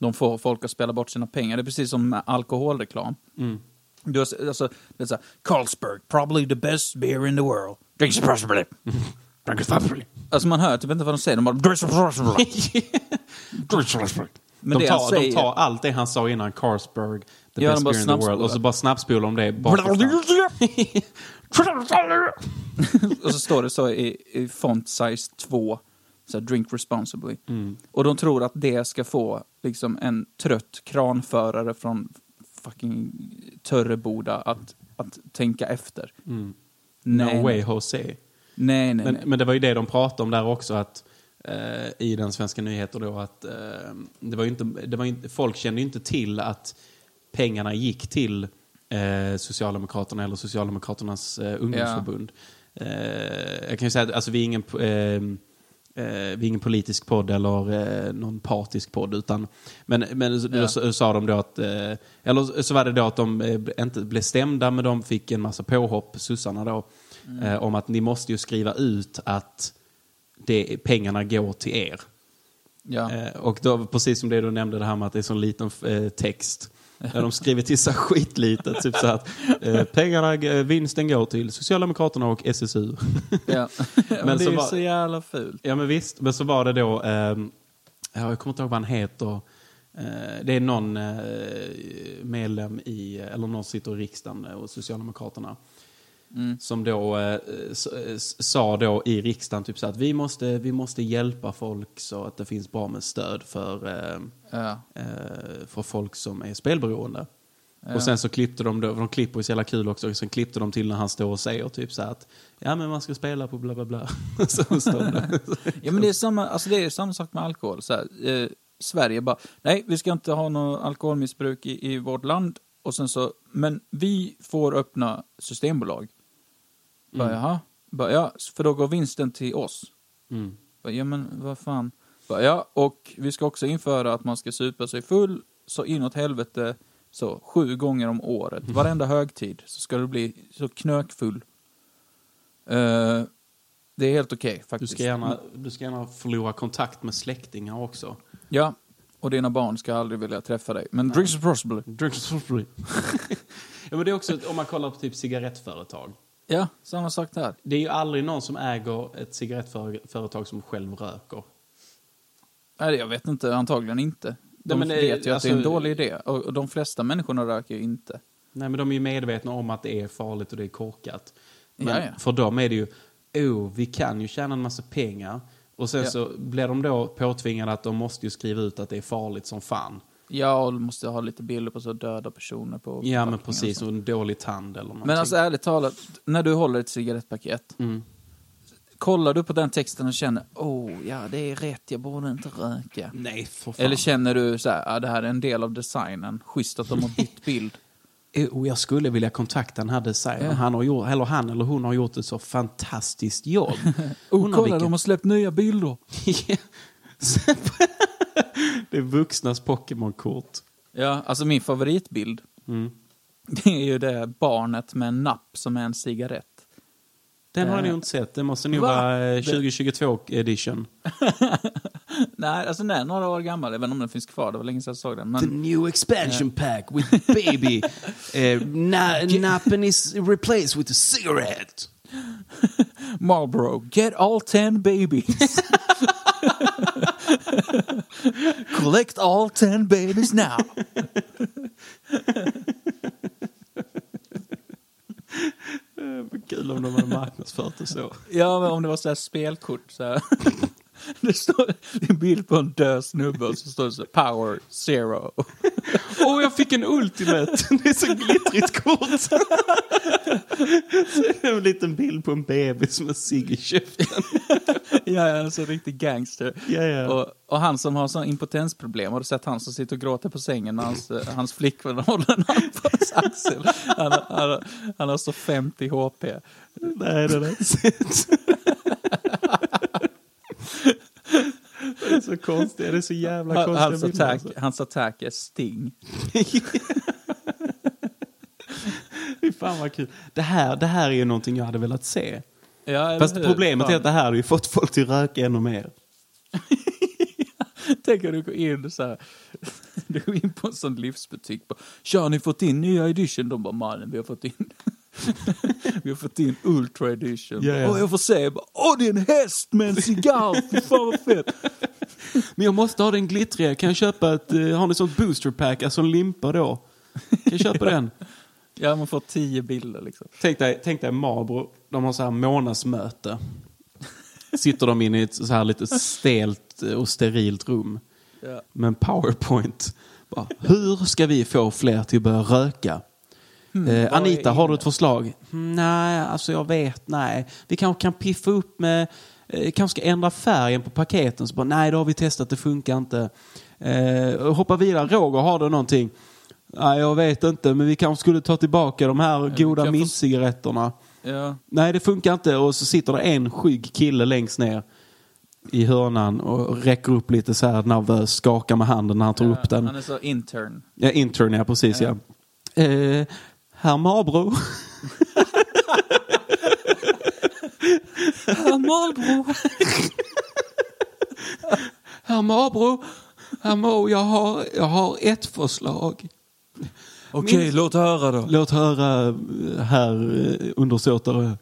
De får folk att spela bort sina pengar. Det är precis som med alkoholreklam. Du har, alltså, det är så här, Carlsberg, probably the best beer in the world. Drinks responsibly. Drink responsibly. Alltså man hör typ inte vad de säger, de bara drinks responsibly. Drinks responsibly. Men de, tar, säger... de tar allt det han sa innan, Carlsberg, the Ja, best beer in the world, och så bara snabbspolar de det och så står det så i, i font size 2, så här, drink responsibly. Och de tror att det ska få liksom en trött kranförare från fucking Törreboda att, att tänka efter. No Nej, way nej. Jose. Nej, nej, Men, nej. men det var ju det de pratade om där också, att eh, i den svenska nyheter då, att eh, det var inte, det var inte, folk kände ju inte till att pengarna gick till eh, Socialdemokraterna eller Socialdemokraternas eh, ungdomsförbund. Eh, jag kan ju säga att alltså, vi är ingen... Eh, vi är ingen politisk podd eller eh, någon partisk podd. Utan, men men Ja. då så- sa de då att, eh, eller så var det då att de eh, inte blev stämda men de fick en massa påhopp, sossarna då, eh, om att ni måste ju skriva ut att det, pengarna går till er. Ja. Eh, och då, precis som det du nämnde, det här med att det är så liten eh, text. Där de skriver till så här skitlitet, typ så att eh, pengarna, eh, vinsten går till Socialdemokraterna och SSU. Ja. men, Men det är ju var- så jävla fult. Ja men visst, men så var det då, ja, jag kommer inte ihåg vad han heter, Eh, det är någon eh, medlem i, eller någon sitter i riksdagen eh, och Socialdemokraterna. Som då eh, sa då i riksdagen typ så att vi måste, vi måste hjälpa folk så att det finns bra med stöd för, eh, Ja. eh, för folk som är spelberoende. Och sen så klippte de, då, de klipper ju så jävla kul också, sen klippte de till när han står och säger typ så att ja men man ska spela på bla bla bla. så står det. Ja, men det är samma, alltså det är samma sak med alkohol. Så här, eh, Sverige bara, nej, vi ska inte ha något alkoholmissbruk i, i vårt land. Och sen så, men vi får öppna systembolag. Bara, jaha? Bara, ja, för då går vinsten till oss. Mm. Bara, ja, men vad fan. Bara, ja, och vi ska också införa att man ska supa sig full så inåt helvete så sju gånger om året. Varenda högtid så ska du bli så knökfull. Eh, det är helt okej Du faktiskt. ska, gärna, du ska gärna förlora kontakt med släktingar också. Ja, och dina barn ska aldrig vilja träffa dig. Men drinks responsibly. ja, men det är också om man kollar på typ cigarettföretag. Ja, samma sak där. Det är ju aldrig någon som äger ett cigarettföretag som själv röker. Nej, jag vet inte, antagligen inte. De Nej, men det- vet ju att det är en alltså- dålig idé. Och och de flesta människorna röker ju inte. Nej, men de är ju medvetna om att det är farligt och det är korkat. Men Ja, ja. för dem är det ju, oh, vi kan ju tjäna en massa pengar. Och sen Ja. så blir de då påtvingade att de måste ju skriva ut att det är farligt som fan. Ja, och du måste ha lite bilder på så döda personer på Ja, men och precis. så. Och en dålig tand eller någonting. Men alltså ärligt talat, när du håller ett cigarettpaket, Mm. kollar du på den texten och känner oh, ja det är rätt, jag borde inte röka. Nej, för fan. Eller känner du så här, ah, det här är en del av designen, schysst att de har bytt bild. Oh, jag skulle vilja kontakta den här designern. Ja. Han, har gjort, eller han eller hon har gjort ett så fantastiskt jobb. Oh, kolla, vilken- de har släppt nya bilder. det är vuxnas Pokémon-kort. Ja, alltså min favoritbild, Mm. det är ju det barnet med en napp som är en cigarett. Den har Eh, ni ju inte sett. Det måste nog va? vara eh, 2022 edition. Nej, alltså den är några år gammal, jag vet inte om den finns kvar, det var länge sedan jag såg den. The Men new expansion pack with baby. uh, na- nappen is replaced with a cigarette. Marlboro, get all ten babies. Collect all ten babies now. Kul om de hade marknadsfört det så. Ja, men om det var så här spelkort så här. Det står en bild på en död snubbe och så står det så power zero. Åh, jag fick en ultimate. Det är så glittrigt kort. Så är det en liten bild på en bebis med cigg i käften. Ja, ja, så riktig gangster. Ja, ja. Och, och han som har sån impotensproblem, har du sett han som sitter och gråter på sängen när hans, eh, hans flickvän håller en hand på hans axel? Han, han, han har så 50 HP. Nej, det har jag inte sett. Det är så konstigt. Det är så jävla Han, konstiga hans, attack, alltså. hans attack är Sting. Fy fan vad kul. Det här, det här är ju någonting jag hade velat se. Ja, Fast hur? problemet är Fan. att det här har ju fått folk till röka ännu mer. Tänk om du går in så här. Du går in på en sån livsbutik. Bara, Tja, har ni fått in nya edition? De bara, mannen, vi har fått in... vi har fått in Ultra edition. Ja, ja. Och jag får se, åh det är en häst med en cigarr, fy fan vad fett. Men jag måste ha den glittriga. Kan jag köpa ett, eh, har ni sånt booster pack, alltså en limpa då? Kan jag köpa den? Ja, man får tio bilder liksom. Tänk dig, tänk dig Marlboro, de har så här månadsmöte. Sitter de inne i ett så här lite stelt och sterilt rum. Ja. Med en powerpoint. Bara, Hur ska vi få fler till att börja röka? Eh, vad Anita, har du ett förslag? "Mm, Nej, alltså jag vet, nej. Vi kanske kan piffa upp med, eh, kanske ska ändra färgen på paketen. Så bara, nej, det har vi testat, det funkar inte. Eh, hoppa vidare, Roger, har du någonting? Nej, jag vet inte, men vi kanske skulle ta tillbaka de här vi goda kan få- mintcigaretterna. Ja. Nej, det funkar inte. Och så sitter det en skygg kille längst ner i hörnan och räcker upp lite så här nervöst, skakar med handen när han tar upp den. Han är så intern. Ja, intern, ja precis ja. Eh, herr Marlboro. Herr Marlboro. Herr Marlboro. Herr Mo, jag har, jag har ett förslag. Okej, Min- låt höra då. Låt höra eh, herr eh, undersåtare.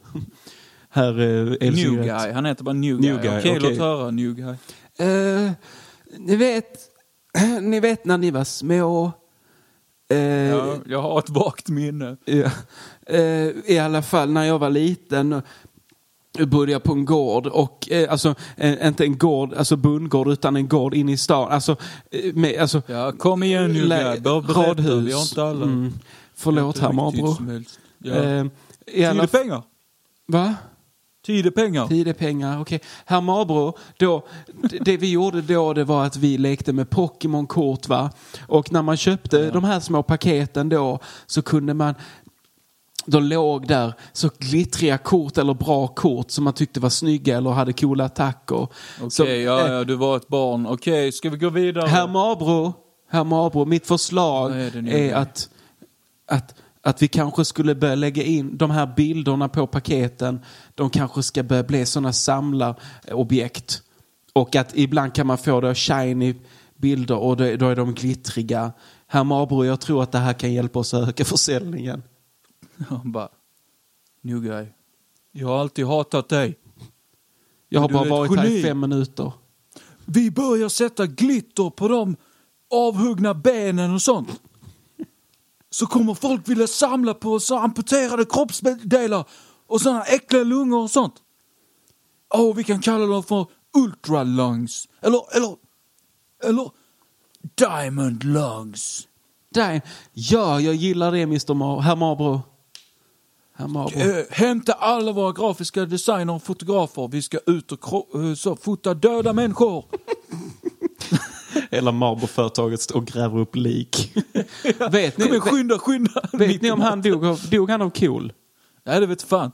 Herr eh, New guy, han heter bara New New guy. guy, Okej, okej. låt höra New guy. Eh, ni vet, Ni vet när ni var små. Eh, Ja, jag har ett vagt minne. Ja. Eh, I alla fall när jag var liten jag på en gård och eh, alltså eh, inte en gård, alltså bondgård utan en gård inne i stan. Alltså, eh, med, alltså Ja, kom igen nu grabbar, radhus. Vi har inte alla. Mm. Förlåt här som helst. Ja. Eh, i alla pengar. Va? Tid är pengar. Tid är pengar, okej. Herr Marlboro, då, det- vi gjorde då det var att vi lekte med Pokémon-kort va. Och när man köpte de här små paketen då så kunde man då låg där så glittriga kort eller bra kort som man tyckte var snygga eller hade coola attacker. Okej, Så, ja, eh, ja, du var ett barn. Okej, ska vi gå vidare? Herr Marlboro, herr Marlboro, mitt förslag Vad är är att, att, att vi kanske skulle börja lägga in de här bilderna på paketen. De kanske ska börja bli sådana samlarobjekt. Och att ibland kan man få då shiny bilder och då, är de glittriga. Herr Marlboro, jag tror att det här kan hjälpa oss att öka försäljningen. Han bara, new guy. Jag har alltid hatat dig. Jag har bara varit här i fem minuter. Vi börjar sätta glitter på de avhuggna benen och sånt. Så kommer folk vilja samla på så amputerade kroppsdelar och sådana äckliga lungor och sånt. Åh, vi kan kalla dem för ultralungs. Eller, eller, eller diamond lungs. Där. Ja, jag gillar det Mr. Mar- herr Marlboro. Herr Marlboro. Eh, hämta alla våra grafiska designer och fotografer. Vi ska ut och eh, så, fota döda människor. Hela Marlboro-företaget står och gräver upp lik. vet ni, Kom igen, skynda, skynda. vet ni om han dog av, dog han av KOL? Nej, det vet fan.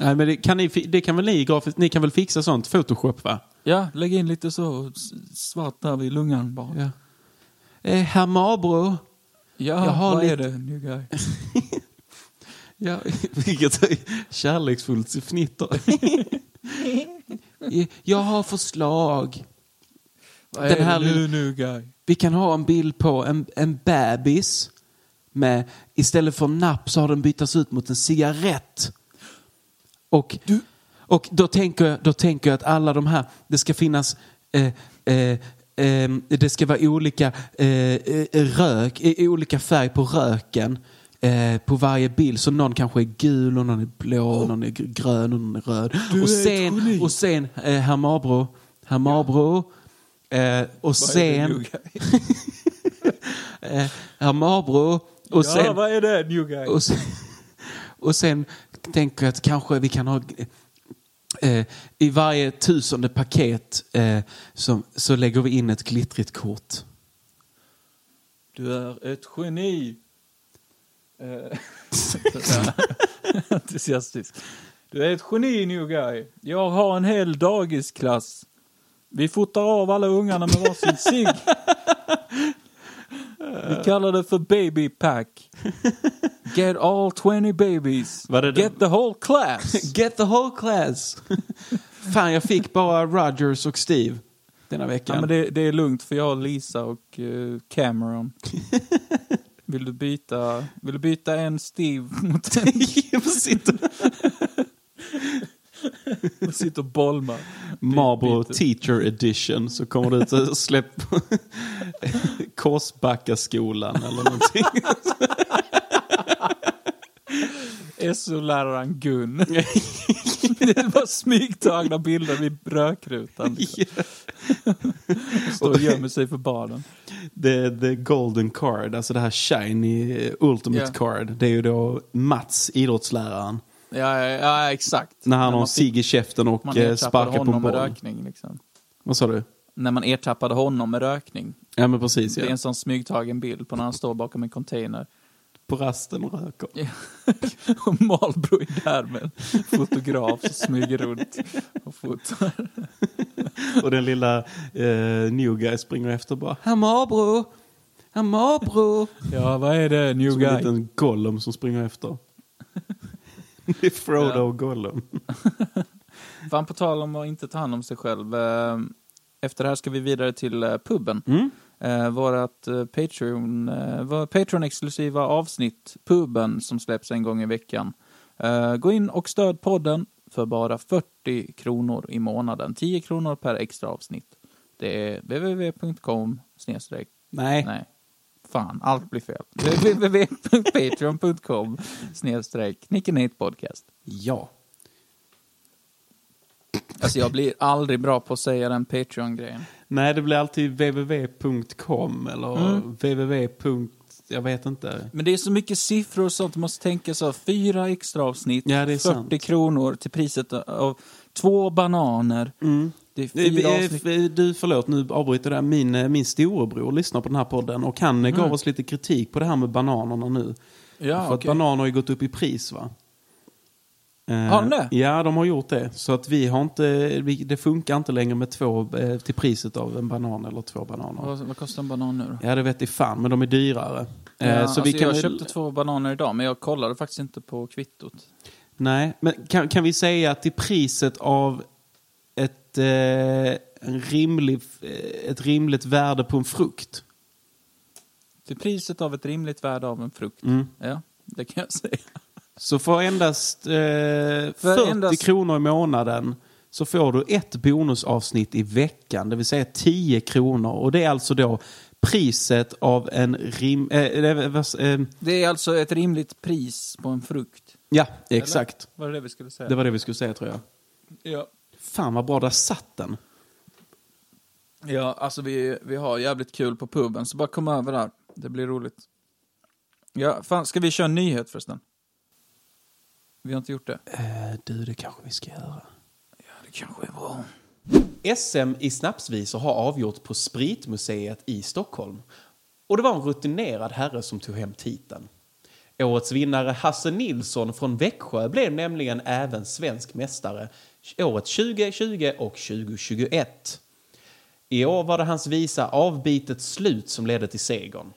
Nej, men det kan, ni, det kan väl ni grafiskt, ni kan väl fixa sånt, Photoshop va? Ja, lägg in lite så svart där vid lungan bara. Ja. Eh, herr Marlboro. Ja, Jag har vad lite- är det, new guy? Ja, vilket kärleksfullt fnitter. jag har förslag. Vad Den är här det nu, new guy? Vi kan ha en bild på en, en bebis med istället för napp så har den bytts ut mot en cigarett. Och, och då, tänker jag, då tänker jag att alla de här, det ska finnas eh, eh, eh, det ska vara olika eh, eh, rök, olika färg på röken eh, på varje bild. Så någon kanske är gul och någon är blå, och någon är gr- grön och någon är röd. Du och sen, och sen eh, herr Marlboro, herr Marlboro eh, och Vad sen herr Marlboro och ja, sen, vad är det, new guy? och sen, och sen tänker jag att kanske vi kan ha eh, i varje tusende paket eh, så, så lägger vi in ett glittrigt kort. Du är ett geni. Eh, Entusiastisk. Du är ett geni, new guy. Jag har en hel dagisklass. Vi fotar av alla ungarna med varsin cigg. Vi kallar det för baby pack. Get all 20 babies. Get the whole class. Get the whole class! Fan, jag fick bara Rogers och Steve denna veckan. Ja, men det, det är lugnt för jag har Lisa och eh, Cameron. Vill du byta, vill du byta en Steve mot en sitter och sitter och bolmar? Marlboro. Teacher Edition så kommer det ut och släpp Korsbackaskolan eller någonting. SO-läraren Gun. det bara smygtagna bilder vid rökrutan. Står och gömmer sig för barnen. The, the golden card, alltså det här shiny ultimate Ja. card. Det är ju då Mats, idrottsläraren. Ja, ja, exakt. När han har en cigg i käften och eh, sparkar på en boll. rökning. Liksom. Vad sa du? När man ertappade honom med rökning. Ja men precis Det är ja. en sån smygtagen bild på när han står bakom en container. På rasten och röker. och Marlboro är där med en fotograf som smyger runt och fotar. Och den lilla eh, new guy springer efter bara Herr Marlboro! Herr Marlboro! Ja, vad är det, new Som en guy? liten Gollum som springer efter. Det är Frodo och Gollum. Fan, på tal om att inte ta hand om sig själv. eh, Efter det här ska vi vidare till eh, puben. Mm. Eh, vårat Patreon, eh, Patreon-exklusiva avsnitt, puben, som släpps en gång i veckan. Eh, gå in och stöd podden för bara 40 kronor i månaden. 10 kronor per extra avsnitt. Det är www.com snedstreck Nej. Nej. Fan, allt blir fel. www.patreon.com snedstreck podcast. Ja. Alltså jag blir aldrig bra på att säga den Patreon-grejen. Nej, det blir alltid www.com eller Mm. www. Jag vet inte. Men det är så mycket siffror och sånt, du måste tänka så. Fyra extra avsnitt, Ja, det är 40 sant. kronor till priset av två bananer. Det är fyra Eh, avsnitt. Du, förlåt, nu avbryter jag. Min, eh, min storebror lyssnar på den här podden och han mm. gav oss lite kritik på det här med bananerna nu. Ja, För att okej. bananer har ju gått upp i pris va? Eh, Har de det? Ja, de har gjort det. Så att vi har inte, det funkar inte längre med två till priset av en banan eller två bananer. Vad, vad kostar en banan nu då? Ja, det vet i fan, men de är dyrare. Ja, så alltså vi kan jag köpte två bananer idag, men jag kollade faktiskt inte på kvittot. Nej, men kan, kan vi säga att till priset av ett, eh, rimlig, eh, ett rimligt värde på en frukt. Till priset av ett rimligt värde av en frukt. Mm. Ja, det kan jag säga. Så för endast eh, 40 endast- kronor i månaden så får du ett bonusavsnitt i veckan, det vill säga 10 kronor. Och det är alltså då priset av en rim... Eh, eh, eh, Det är alltså ett rimligt pris på en frukt. ja, exakt. Var det det vi skulle säga? Det var det vi skulle säga tror jag. Ja. Fan vad bra, där satt den. Ja, alltså vi, vi har jävligt kul på puben, så bara kom över där. Det blir roligt. Ja, fan, ska vi köra en nyhet förresten? Vi har inte gjort det. Eh, du, det kanske vi ska göra. Ja, det kanske är bra. SM i snapsvisor har avgjort på Spritmuseet i Stockholm. Och det var en rutinerad herre som tog hem titeln. Årets vinnare Hasse Nilsson från Växjö blev nämligen även svensk mästare året 2020 och 2021. I år var det hans visa Avbitet slut som ledde till segern.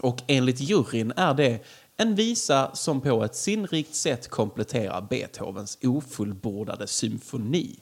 Och enligt juryn är det en visa som på ett sinnrikt sätt kompletterar Beethovens ofullbordade symfoni.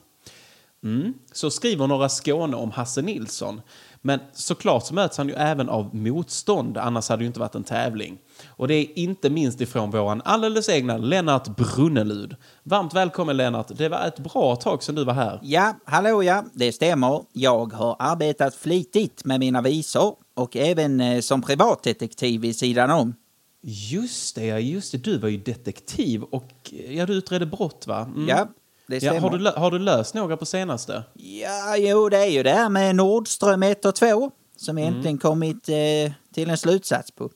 Mm. Så skriver några Skåne om Hasse Nilsson. Men såklart så möts han ju även av motstånd, annars hade det ju inte varit en tävling. Och det är inte minst ifrån våran alldeles egna Lennart Brunnelud. Varmt välkommen Lennart, det var ett bra tag sedan du var här. Ja, hallå ja, det stämmer. Jag har arbetat flitigt med mina visor och även eh, som privatdetektiv vid sidan om. Just det, just det. Du var ju detektiv och ja, du utredde brott va? Mm. Ja, det Ja, har, du, har du löst några på senaste? Ja, jo, det är ju det här med Nordström 1 och 2 som Mm. äntligen kommit eh, till en slutsats på.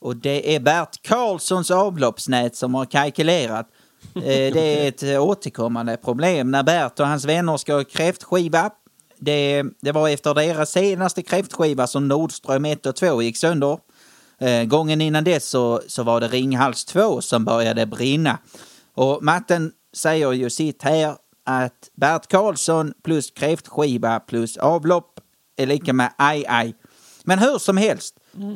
Och det är Bert Karlssons avloppsnät som har kalkylerat. Eh, det är ett återkommande problem när Bert och hans vänner ska kräftskiva. Det, det var efter deras senaste kräftskiva som Nordström 1 och 2 gick sönder. Eh, gången innan dess så, så var det Ringhals 2 som började brinna. Och matten säger ju sitt här att Bert Karlsson plus kräftskiva plus avlopp är lika med aj aj. Men hur som helst,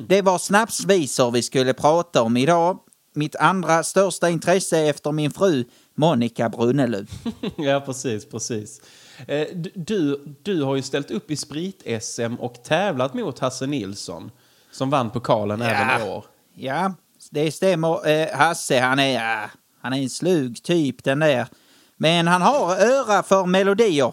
det var snapsvisor vi skulle prata om idag. Mitt andra största intresse efter min fru Monica Brunnelund. ja, precis, precis. Eh, du- Du, har ju ställt upp i sprit-SM och tävlat mot Hasse Nilsson som vann pokalen även i år. Ja, det stämmer. Eh, Hasse, han är, ja, han är en slug typ den där. Men han har öra för melodier.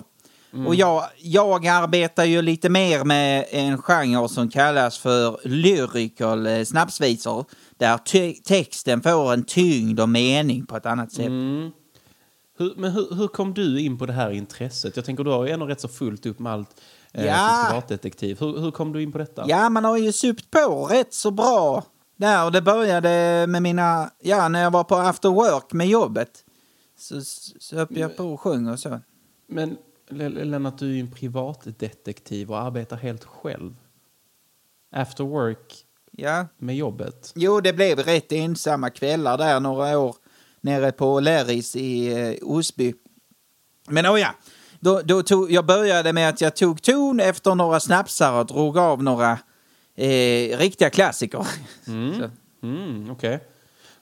Och jag, jag arbetar ju lite mer med en genre som kallas för lyrical eh, snapsvisor. Där te- texten får en tyngd och mening på ett annat sätt. Hur, men hur, hur kom du in på det här intresset? Jag tänker du har ju ändå rätt så fullt upp med allt eh, Ja. privatdetektiv. Hur, hur kom du in på detta? Ja, man har ju supt på rätt så bra. Där, och det började med mina, ja, när jag var på after work med jobbet. Så söp jag på och sjöng och så. Men Lennart, du är ju en privatdetektiv och arbetar helt själv. After work Ja, med jobbet. jo, det blev rätt ensamma kvällar där några år nere på Lerris i eh, Osby. Men oh ja, då, då tog, jag började med att jag tog ton efter några snapsar och drog av några eh, riktiga klassiker. Så. Mm, Okej.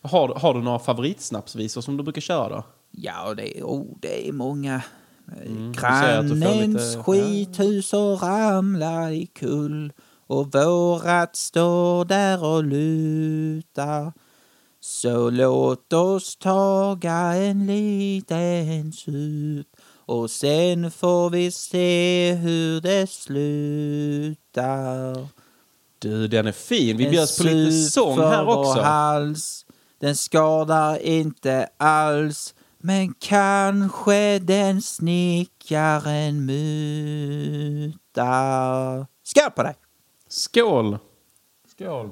Har, har du några favoritsnapsvisor som du brukar köra då? Ja, det är, oh, det är många. Mm, du får Grannens lite- skithus och ramla i kull och vårat står där och lutar. Så låt oss taga en liten sup Och sen får vi se hur det slutar. Du, den är fin. Vi Den bjöds på lite sång för här också. Hals. Den skadar inte alls. Men kanske den snickaren mutar. Skål på dig! Skål! Skål.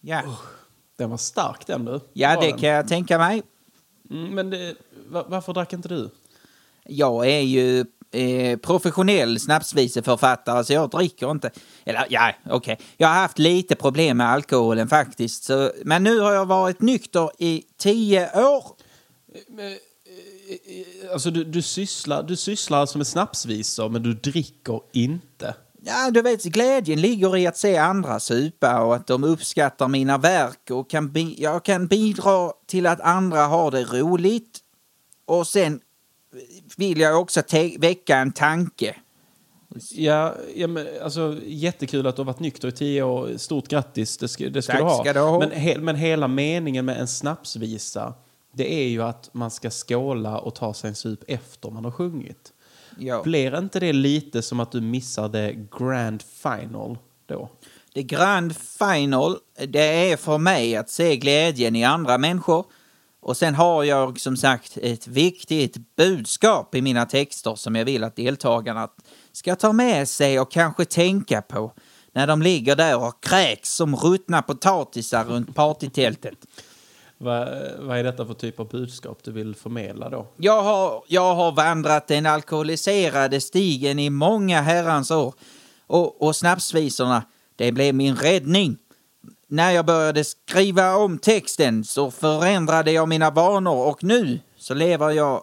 Ja, Den var stark den du. ja Var det den. kan jag tänka mig. Mm, men det, va- varför drack inte du? Jag är ju eh, professionell snapsviseförfattare så jag dricker inte. Eller ja, okej. Jag har haft lite problem med alkoholen faktiskt. Så, men nu har jag varit nykter i tio år. Alltså du, du, sysslar, du sysslar alltså med snapsvisor men du dricker inte. Ja, du vet, glädjen ligger i att se andra supa och att de uppskattar mina verk och kan jag kan bidra till att andra har det roligt. Och sen vill jag också väcka en tanke. Ja, ja men, alltså, jättekul att du har varit nykter i tio år. Stort grattis, det ska, det ska Tack du ha. ska du ha. Men, he, men hela meningen med en snapsvisa, det är ju att man ska skåla och ta sig en sup efter man har sjungit. Ja. Blir inte det lite som att du missade grand final då? Det grand final, det är för mig att se glädjen i andra människor. Och sen har jag som sagt ett viktigt budskap i mina texter som jag vill att deltagarna ska ta med sig och kanske tänka på när de ligger där och kräks som ruttna potatisar runt partytältet. Vad, vad är detta för typ av budskap du vill förmedla då? Jag har, jag har vandrat den alkoholiserade stigen i många herrans år. Och, och snapsvisorna, det blev min räddning. När jag började skriva om texten så förändrade jag mina vanor och nu så lever jag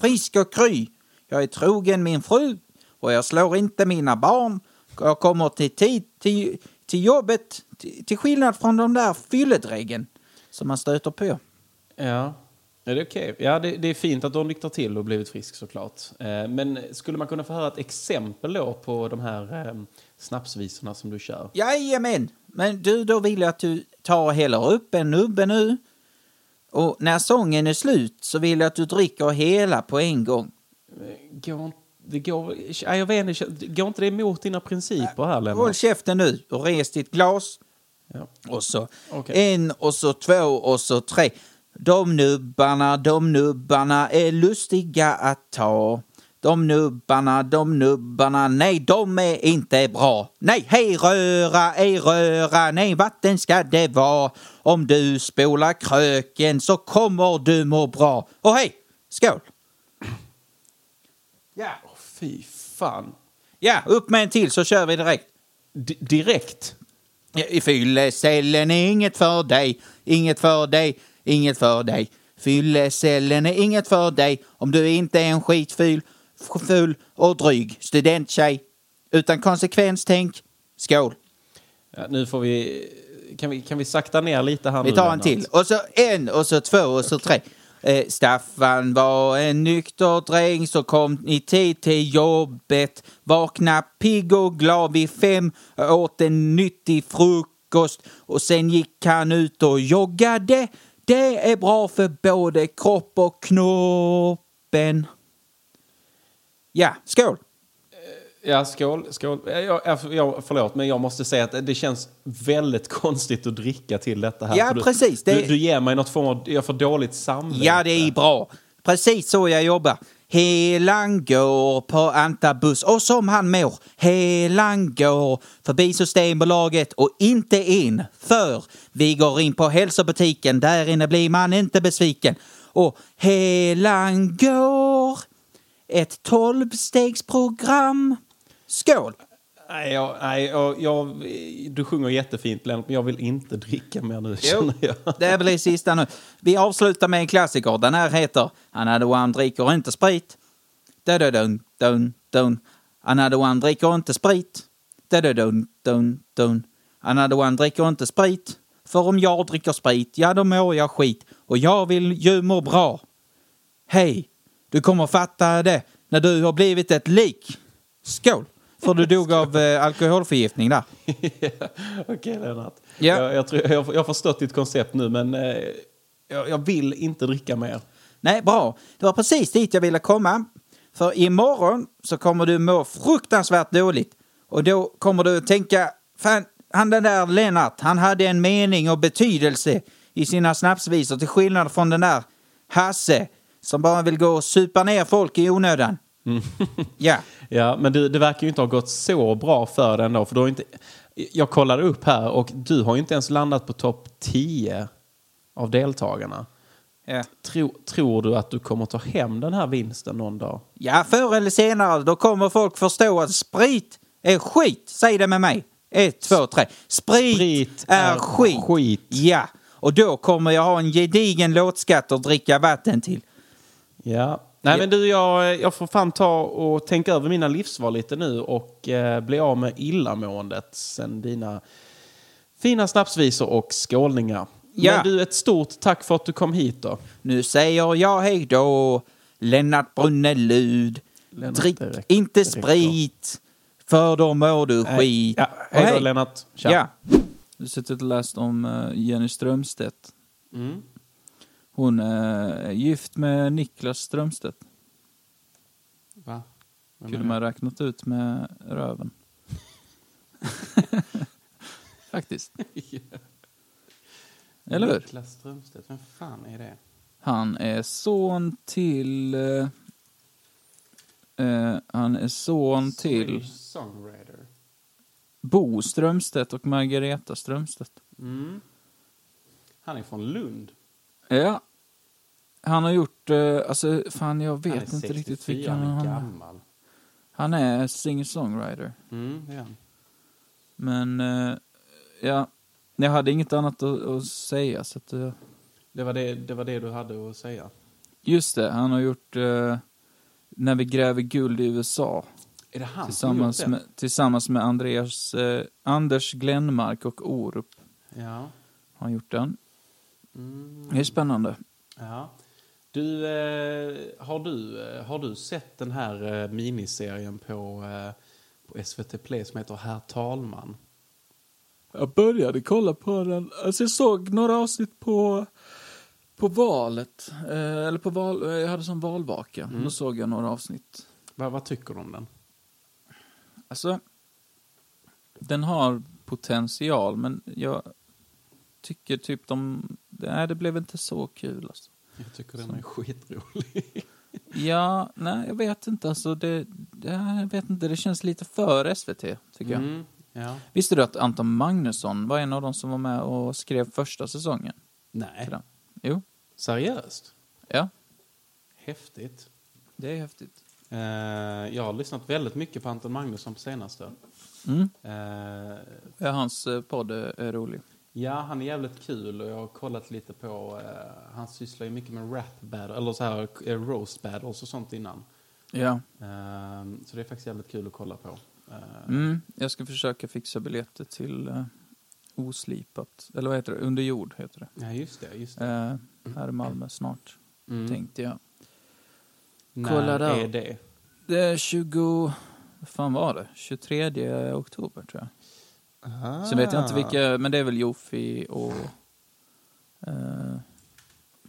frisk och kry. Jag är trogen min fru och jag slår inte mina barn. Jag kommer till tid till, till jobbet till, till skillnad från de där fylledräggen som man stöter på. Ja, är det okej? Ja, det, det är fint att har nyktrat till och blivit frisk såklart. Eh, men skulle man kunna få höra ett exempel då på de här eh, snapsvisorna som du kör? Jajamän, men du, då vill jag att du tar och häller upp en nubbe nu. Och när sången är slut så vill jag att du dricker hela på en gång. Går, det går, ja, jag vet inte, går inte det emot dina principer här Håll Lennart? käften nu och res ditt glas. Ja. Och så Okej. en och så två och så tre. De nubbarna, de nubbarna är lustiga att ta. De nubbarna, de nubbarna, nej de är inte bra. Nej, hej röra, ej röra, nej vatten ska det vara. Om du spolar kröken så kommer du må bra. Och hej, skål! Ja, Fy fan. ja, upp med en till så kör vi direkt. D- direkt? I fyllecellen är inget för dig, inget för dig, inget för dig. Fyllecellen är inget för dig om du inte är en skitful, f- ful och dryg studenttjej. Utan konsekvenstänk. Skål! Ja, nu får vi kan, vi... kan vi sakta ner lite här Vi nu tar en Lennart? till. Och så en, och så två, och så tre. Eh, Staffan var en nykter dräng så kom i tid till jobbet. Vakna pigg och glad vid fem, åt en nyttig frukost och sen gick han ut och joggade. Det är bra för både kropp och knoppen. Ja, skål! Ja, skål. skål. Jag, jag, förlåt, men jag måste säga att det känns väldigt konstigt att dricka till detta här. Ja, du, precis. Det- Du, du ger mig något form av... Jag får dåligt samvete. Ja, det är bra. Precis så jag jobbar. Helan går på antabuss och som han mår. Helan går förbi Systembolaget och inte in. För vi går in på hälsobutiken, där inne blir man inte besviken. Och Helan går ett tolvstegsprogram. Skål! Nej, jag, nej jag, jag, du sjunger jättefint, Lennart, men jag vill inte dricka mer nu, jag. det blir sista nu. Vi avslutar med en klassiker. Den här heter Another one dricker inte sprit. Da-da-dun, dun, dun. Another one dricker inte sprit. Da-da-dun, dun, dun. Another one dricker inte sprit. För om jag dricker sprit, ja då mår jag skit. Och jag vill ju må bra. Hej, du kommer fatta det när du har blivit ett lik. Skål! För du dog av eh, alkoholförgiftning där. Okej, Lennart. Ja. Jag, jag, tror, jag, jag har förstått ditt koncept nu, men eh, jag, jag vill inte dricka mer. Nej, bra. Det var precis dit jag ville komma. För imorgon så kommer du må fruktansvärt dåligt. Och då kommer du tänka, fan, han den där Lennart, han hade en mening och betydelse i sina snapsvisor till skillnad från den där Hasse som bara vill gå och supa ner folk i onödan. Ja. Ja, men du, det verkar ju inte ha gått så bra för dig ändå. För du har inte, jag kollade upp här och du har ju inte ens landat på topp 10 av deltagarna. Ja. Tro, tror du att du kommer ta hem den här vinsten någon dag? ja, förr eller senare då kommer folk förstå att sprit är skit. Säg det med mig. Ett, två, tre. Sprit, Sprit är, är skit. skit. Ja, och då kommer jag ha en gedigen låtskatt att dricka vatten till. Ja. Nej men du, jag, jag får fan ta och tänka över mina livsval lite nu och eh, bli av med illamåendet sen dina fina snapsvisor och skålningar. Ja. Men du, ett stort tack för att du kom hit då. Nu säger jag hej då, Lennart Brunelud. Lennart, Drick räcker- inte räcker. sprit, för då mår du Nej, skit. ja, hej då, Lennart. Tja. Ja. Du suttit och läst om eh, Jenny Strömstedt. Mm. Hon är gift med Niklas Strömstedt. Va? Vem Kunde man räknat ut med röven. Faktiskt. Eller hur? Niklas Strömstedt, vem fan är det? Han är son till... eh, han är son till Songwriter. Bo Strömstedt och Margareta Strömstedt. Mm. Han är från Lund. Ja. Han har gjort, eh, alltså fan jag vet inte 64, riktigt vilken han är han är. gammal. Han är singer-songwriter. Mm, det är han. Men, eh, ja. Jag hade inget annat att, att säga så att, eh, Det var det, det var det du hade att säga. Just det, han har gjort eh, När vi gräver guld i USA. Är det han Tillsammans som gjort med, tillsammans med Andreas, eh, Anders Glenmark och Orup det? Ja. har han gjort den. Mm. Det är spännande. ja. Du, eh, har du, eh, har du sett den här eh, miniserien på, på SVT Play som heter Herr talman? Jag började kolla på den. Alltså jag såg några avsnitt på, på valet. Eller på val, jag hade som valvaka. Mm. Då såg jag några avsnitt. Vad, vad tycker du om den? Alltså, den har potential men jag tycker typ de... Nej, det blev inte så kul alltså. Jag tycker den är skitrolig. Ja, nej jag vet inte alltså. Det, jag vet inte, det känns lite för SVT tycker jag. Mm, ja. Visste du att Anton Magnusson var en av de som var med och skrev första säsongen? Nej. Jo, Seriöst? ja. Häftigt. Det är häftigt. Eh, jag har lyssnat väldigt mycket på Anton Magnusson på senaste. Mm. Eh, Ja, hans eh, podd är rolig. Ja, han är jävligt kul och jag har kollat lite på... Eh, han sysslar ju mycket med rap battle, eller så här eh, roast battles och sånt innan. Ja. Eh, så det är faktiskt jävligt kul att kolla på. Eh, Mm, jag ska försöka fixa biljetter till eh, Oslipat. Eller vad heter det? Under jord heter det. Ja, just det. Just det. Eh, här i Malmö snart, Mm. tänkte jag. När kolla där. är det? Det är 20... Vad fan var det? 23 oktober tror jag. Sen vet jag inte vilka, men det är väl Jofi och eh,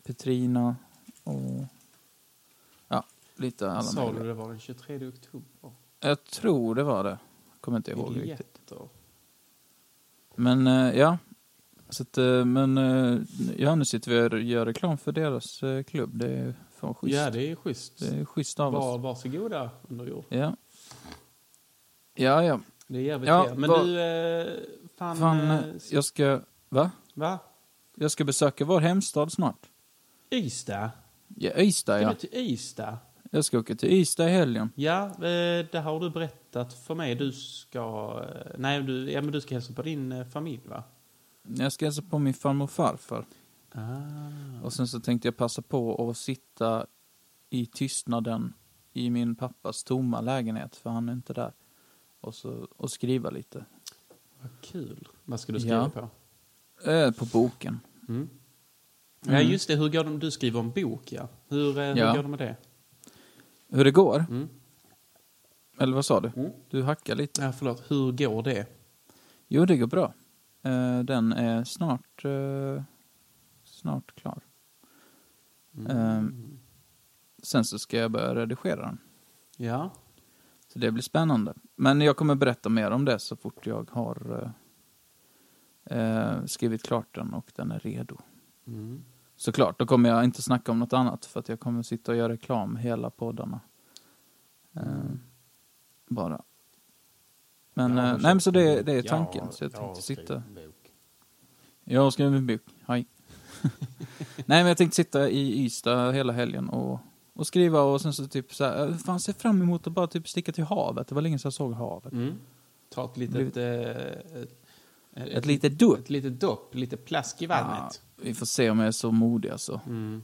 Petrina och ja, lite alla Sa du det var den 23 oktober? Jag tror det var det. Kommer inte ihåg riktigt. Biljetter. Men eh, ja. Så att, eh, men eh, ja, nu sitter vi och gör reklam för deras eh, klubb. Det är fan schysst. Ja, det är schysst. det är schysst av Var, oss. varsågoda, under jord. Ja. Ja, ja. Det är jävligt Ja, Men vad- du, eh, fan... Fan, eh, eh, jag ska... Va? Va? Jag ska besöka vår hemstad snart. Ystad? Ja, Ystad Ska ja. du till Ystad? Jag ska åka till Ystad i helgen. Ja, det har du berättat för mig. Du ska... Nej, du, ja, men du ska hälsa på din familj, va? Jag ska hälsa på min farmor och farfar. Ah. Och sen så tänkte jag passa på att sitta i tystnaden i min pappas tomma lägenhet, för han är inte där. Och, så, och skriva lite. Vad kul. Vad ska du skriva Ja. på? Eh, på boken. Mm. Ja, just det. Hur går det om du skriver en bok, ja? Hur, eh, hur Ja. går det med det? Hur det går? Mm. Eller vad sa du? Mm. Du hackar lite. Ja, förlåt. Hur går det? Jo, det går bra. Eh, den är snart, eh, snart klar. Mm. Ehm, sen så ska jag börja redigera den. Ja. Så det blir spännande. Men jag kommer berätta mer om det så fort jag har eh, eh, skrivit klart den och den är redo. Mm. Såklart, då kommer jag inte snacka om något annat för att jag kommer sitta och göra reklam hela poddarna. Eh, bara. Men, har eh, nej men så det, det är tanken. Ja, så jag tänkte sitta... bok. Jag har skrivit en bok, hej. nej men jag tänkte sitta i Ystad hela helgen och, och skriva och sen så typ så här, eh, fan ser fram emot att bara typ sticka till havet. Det var länge sedan jag såg havet. Mm. Ta ett litet... Eh, ett, Ett litet dopp. Ett litet dopp, lite plask i vattnet. Ja, vi får se om jag är så modig alltså. Mm.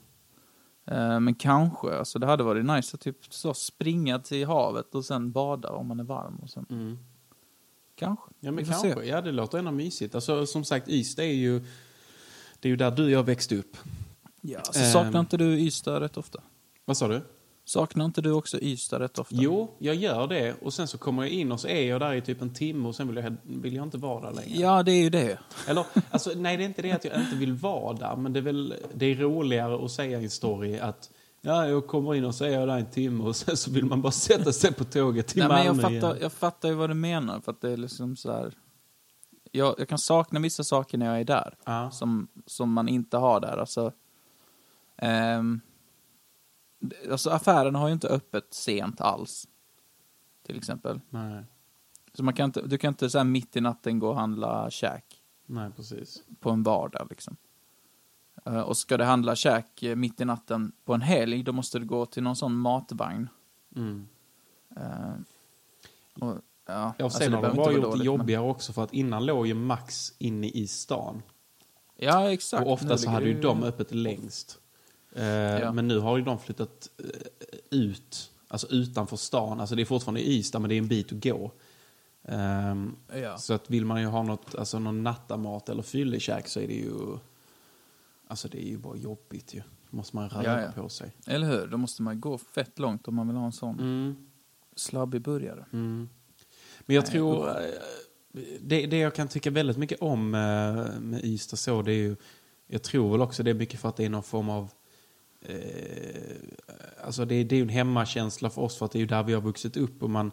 Eh, Men kanske, alltså det hade varit nice att typ så springa till havet och sen bada om man är varm. Och sen. Mm. Kanske. Ja, men kanske. se. Ja, det låter ändå mysigt. Alltså, som sagt, Ystad är ju... Det är ju där du och jag växte upp. Ja, så Ehm. saknar inte du Ystad rätt ofta? Vad sa du? Saknar inte du också Ystad rätt ofta? Jo, jag gör det. Och sen så kommer jag in och så är jag där i typ en timme och sen vill jag, vill jag inte vara där längre. Ja, det är ju det. Eller, alltså, nej, det är inte det att jag inte vill vara där, men det är väl det är roligare att säga i en story att ja, jag kommer in och så är jag där en timme och sen så vill man bara sätta sig på tåget till Nej, men Malmö jag, igen. fattar, jag fattar ju vad du menar, för att det är liksom så här... Jag, jag kan sakna vissa saker när jag är där, Ja. som, som man inte har där. Alltså, ehm, alltså affärerna har ju inte öppet sent alls, till exempel. Nej, Så man kan inte, du kan inte så här mitt i natten gå och handla käk nej, precis. på en bar där liksom. Eh, och ska du handla käk eh, mitt i natten på en helg, då måste du gå till någon sån matvagn. Mm. Eh, och, ja, Ja, alltså, sen det har de bara gjort vara det dåligt, men- jobbigare också för att innan låg ju Max inne i stan. Ja, exakt. Och ofta så hade ju de öppet längst. Eh, Men nu har ju de flyttat eh, ut, alltså utanför stan. Alltså det är fortfarande i Ystad men det är en bit att gå. Ehm, Ja. Så att vill man ju ha något, alltså någon nattamat eller fyllekäk så är det ju, alltså det är ju bara jobbigt ju. måste man röra Ja, ja. på sig. Eller hur? Då måste man gå fett långt om man vill ha en sån Mm. slabbig burgare. Mm. Men jag Nej, tror, eh, det, det jag kan tycka väldigt mycket om med Ystad så, det är ju, jag tror väl också det är mycket för att det är någon form av, alltså det, det är ju en hemmakänsla för oss för att det är ju där vi har vuxit upp och man,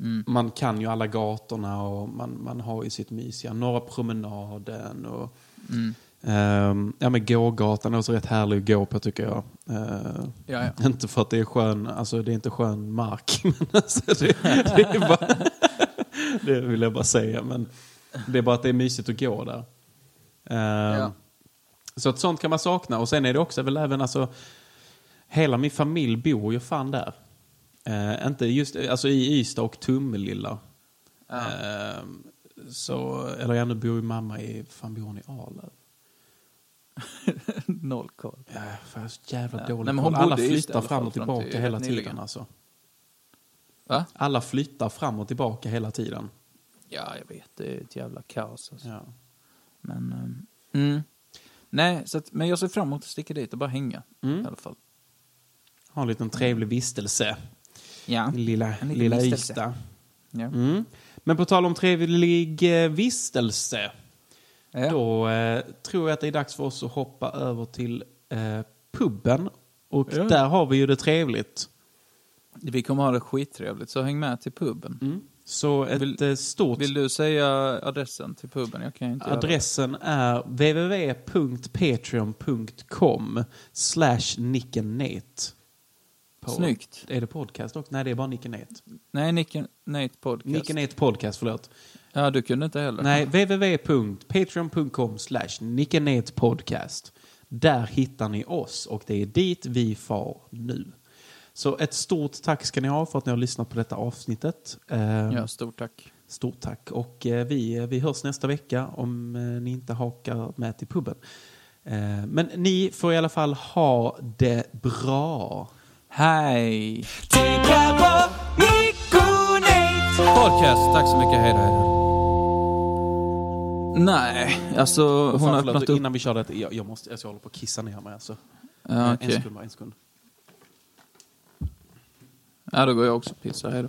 Mm. man kan ju alla gatorna och man, man har ju sitt mysiga, Norra promenaden och Mm. ehm, ja men gågatan är också rätt härlig att gå på tycker jag. Eh, Ja, ja. inte för att det är skön, alltså det är inte skön mark. Men alltså det, det, är bara, det vill jag bara säga. Men det är bara att det är mysigt att gå där. Ehm, Ja. Så att sånt kan man sakna. Och sen är det också väl även alltså, hela min familj bor ju fan där. Eh, inte just, alltså i Ystad och Tummelilla. Ehm, så, eller ja, nu bor ju mamma i, fan bor hon i Arlöv? Noll koll. Ja, fan, jag har så jävla Ja. dålig Nej, men hon. Alla flyttar fram och tillbaka till hela nyligen. tiden alltså. Va? Alla flyttar fram och tillbaka hela tiden. Ja, jag vet. Det är ett jävla kaos. Alltså. Ja. Men, ehm, mm. Nej, så att, men jag ser fram emot att sticka dit och bara hänga. Mm. I alla fall. Ha en liten trevlig vistelse. Ja. Lilla, En liten lilla vistelse. Ystad. Ja. Mm. Men på tal om trevlig eh, vistelse. Ja. Då eh, tror jag att det är dags för oss att hoppa över till eh, puben. Och Ja. där har vi ju det trevligt. Vi kommer ha det skittrevligt, så häng med till puben. Mm. Så ett Vill- eh, stort... Vill du säga adressen till puben? Jag kan inte. Adressen är www.patreon.com slash nickenet. På- Snyggt. Är det podcast också? Nej, det är bara Nickenet. Nej, Nicken Nate Podcast. Nickenet podcast, förlåt. Ja, du kunde inte heller. Nej, www.patreon.com slash Nickenet podcast. Där hittar ni oss och det är dit vi far nu. Så ett stort tack ska ni ha för att ni har lyssnat på detta avsnittet. Eh, Ja, stort tack. Stort tack. Och eh, vi, vi hörs nästa vecka om eh, ni inte hakar med till puben. Eh, men ni får i alla fall ha det bra. Hej! Podcast, tack så mycket. Hej då, hej då. Nej, alltså hon har öppnat upp... Innan vi kör det, jag, jag, måste, alltså, jag håller på att kissa ner mig. Alltså. Ja, En okej. sekund bara, en sekund. Ja, då går jag också och pissar. Hej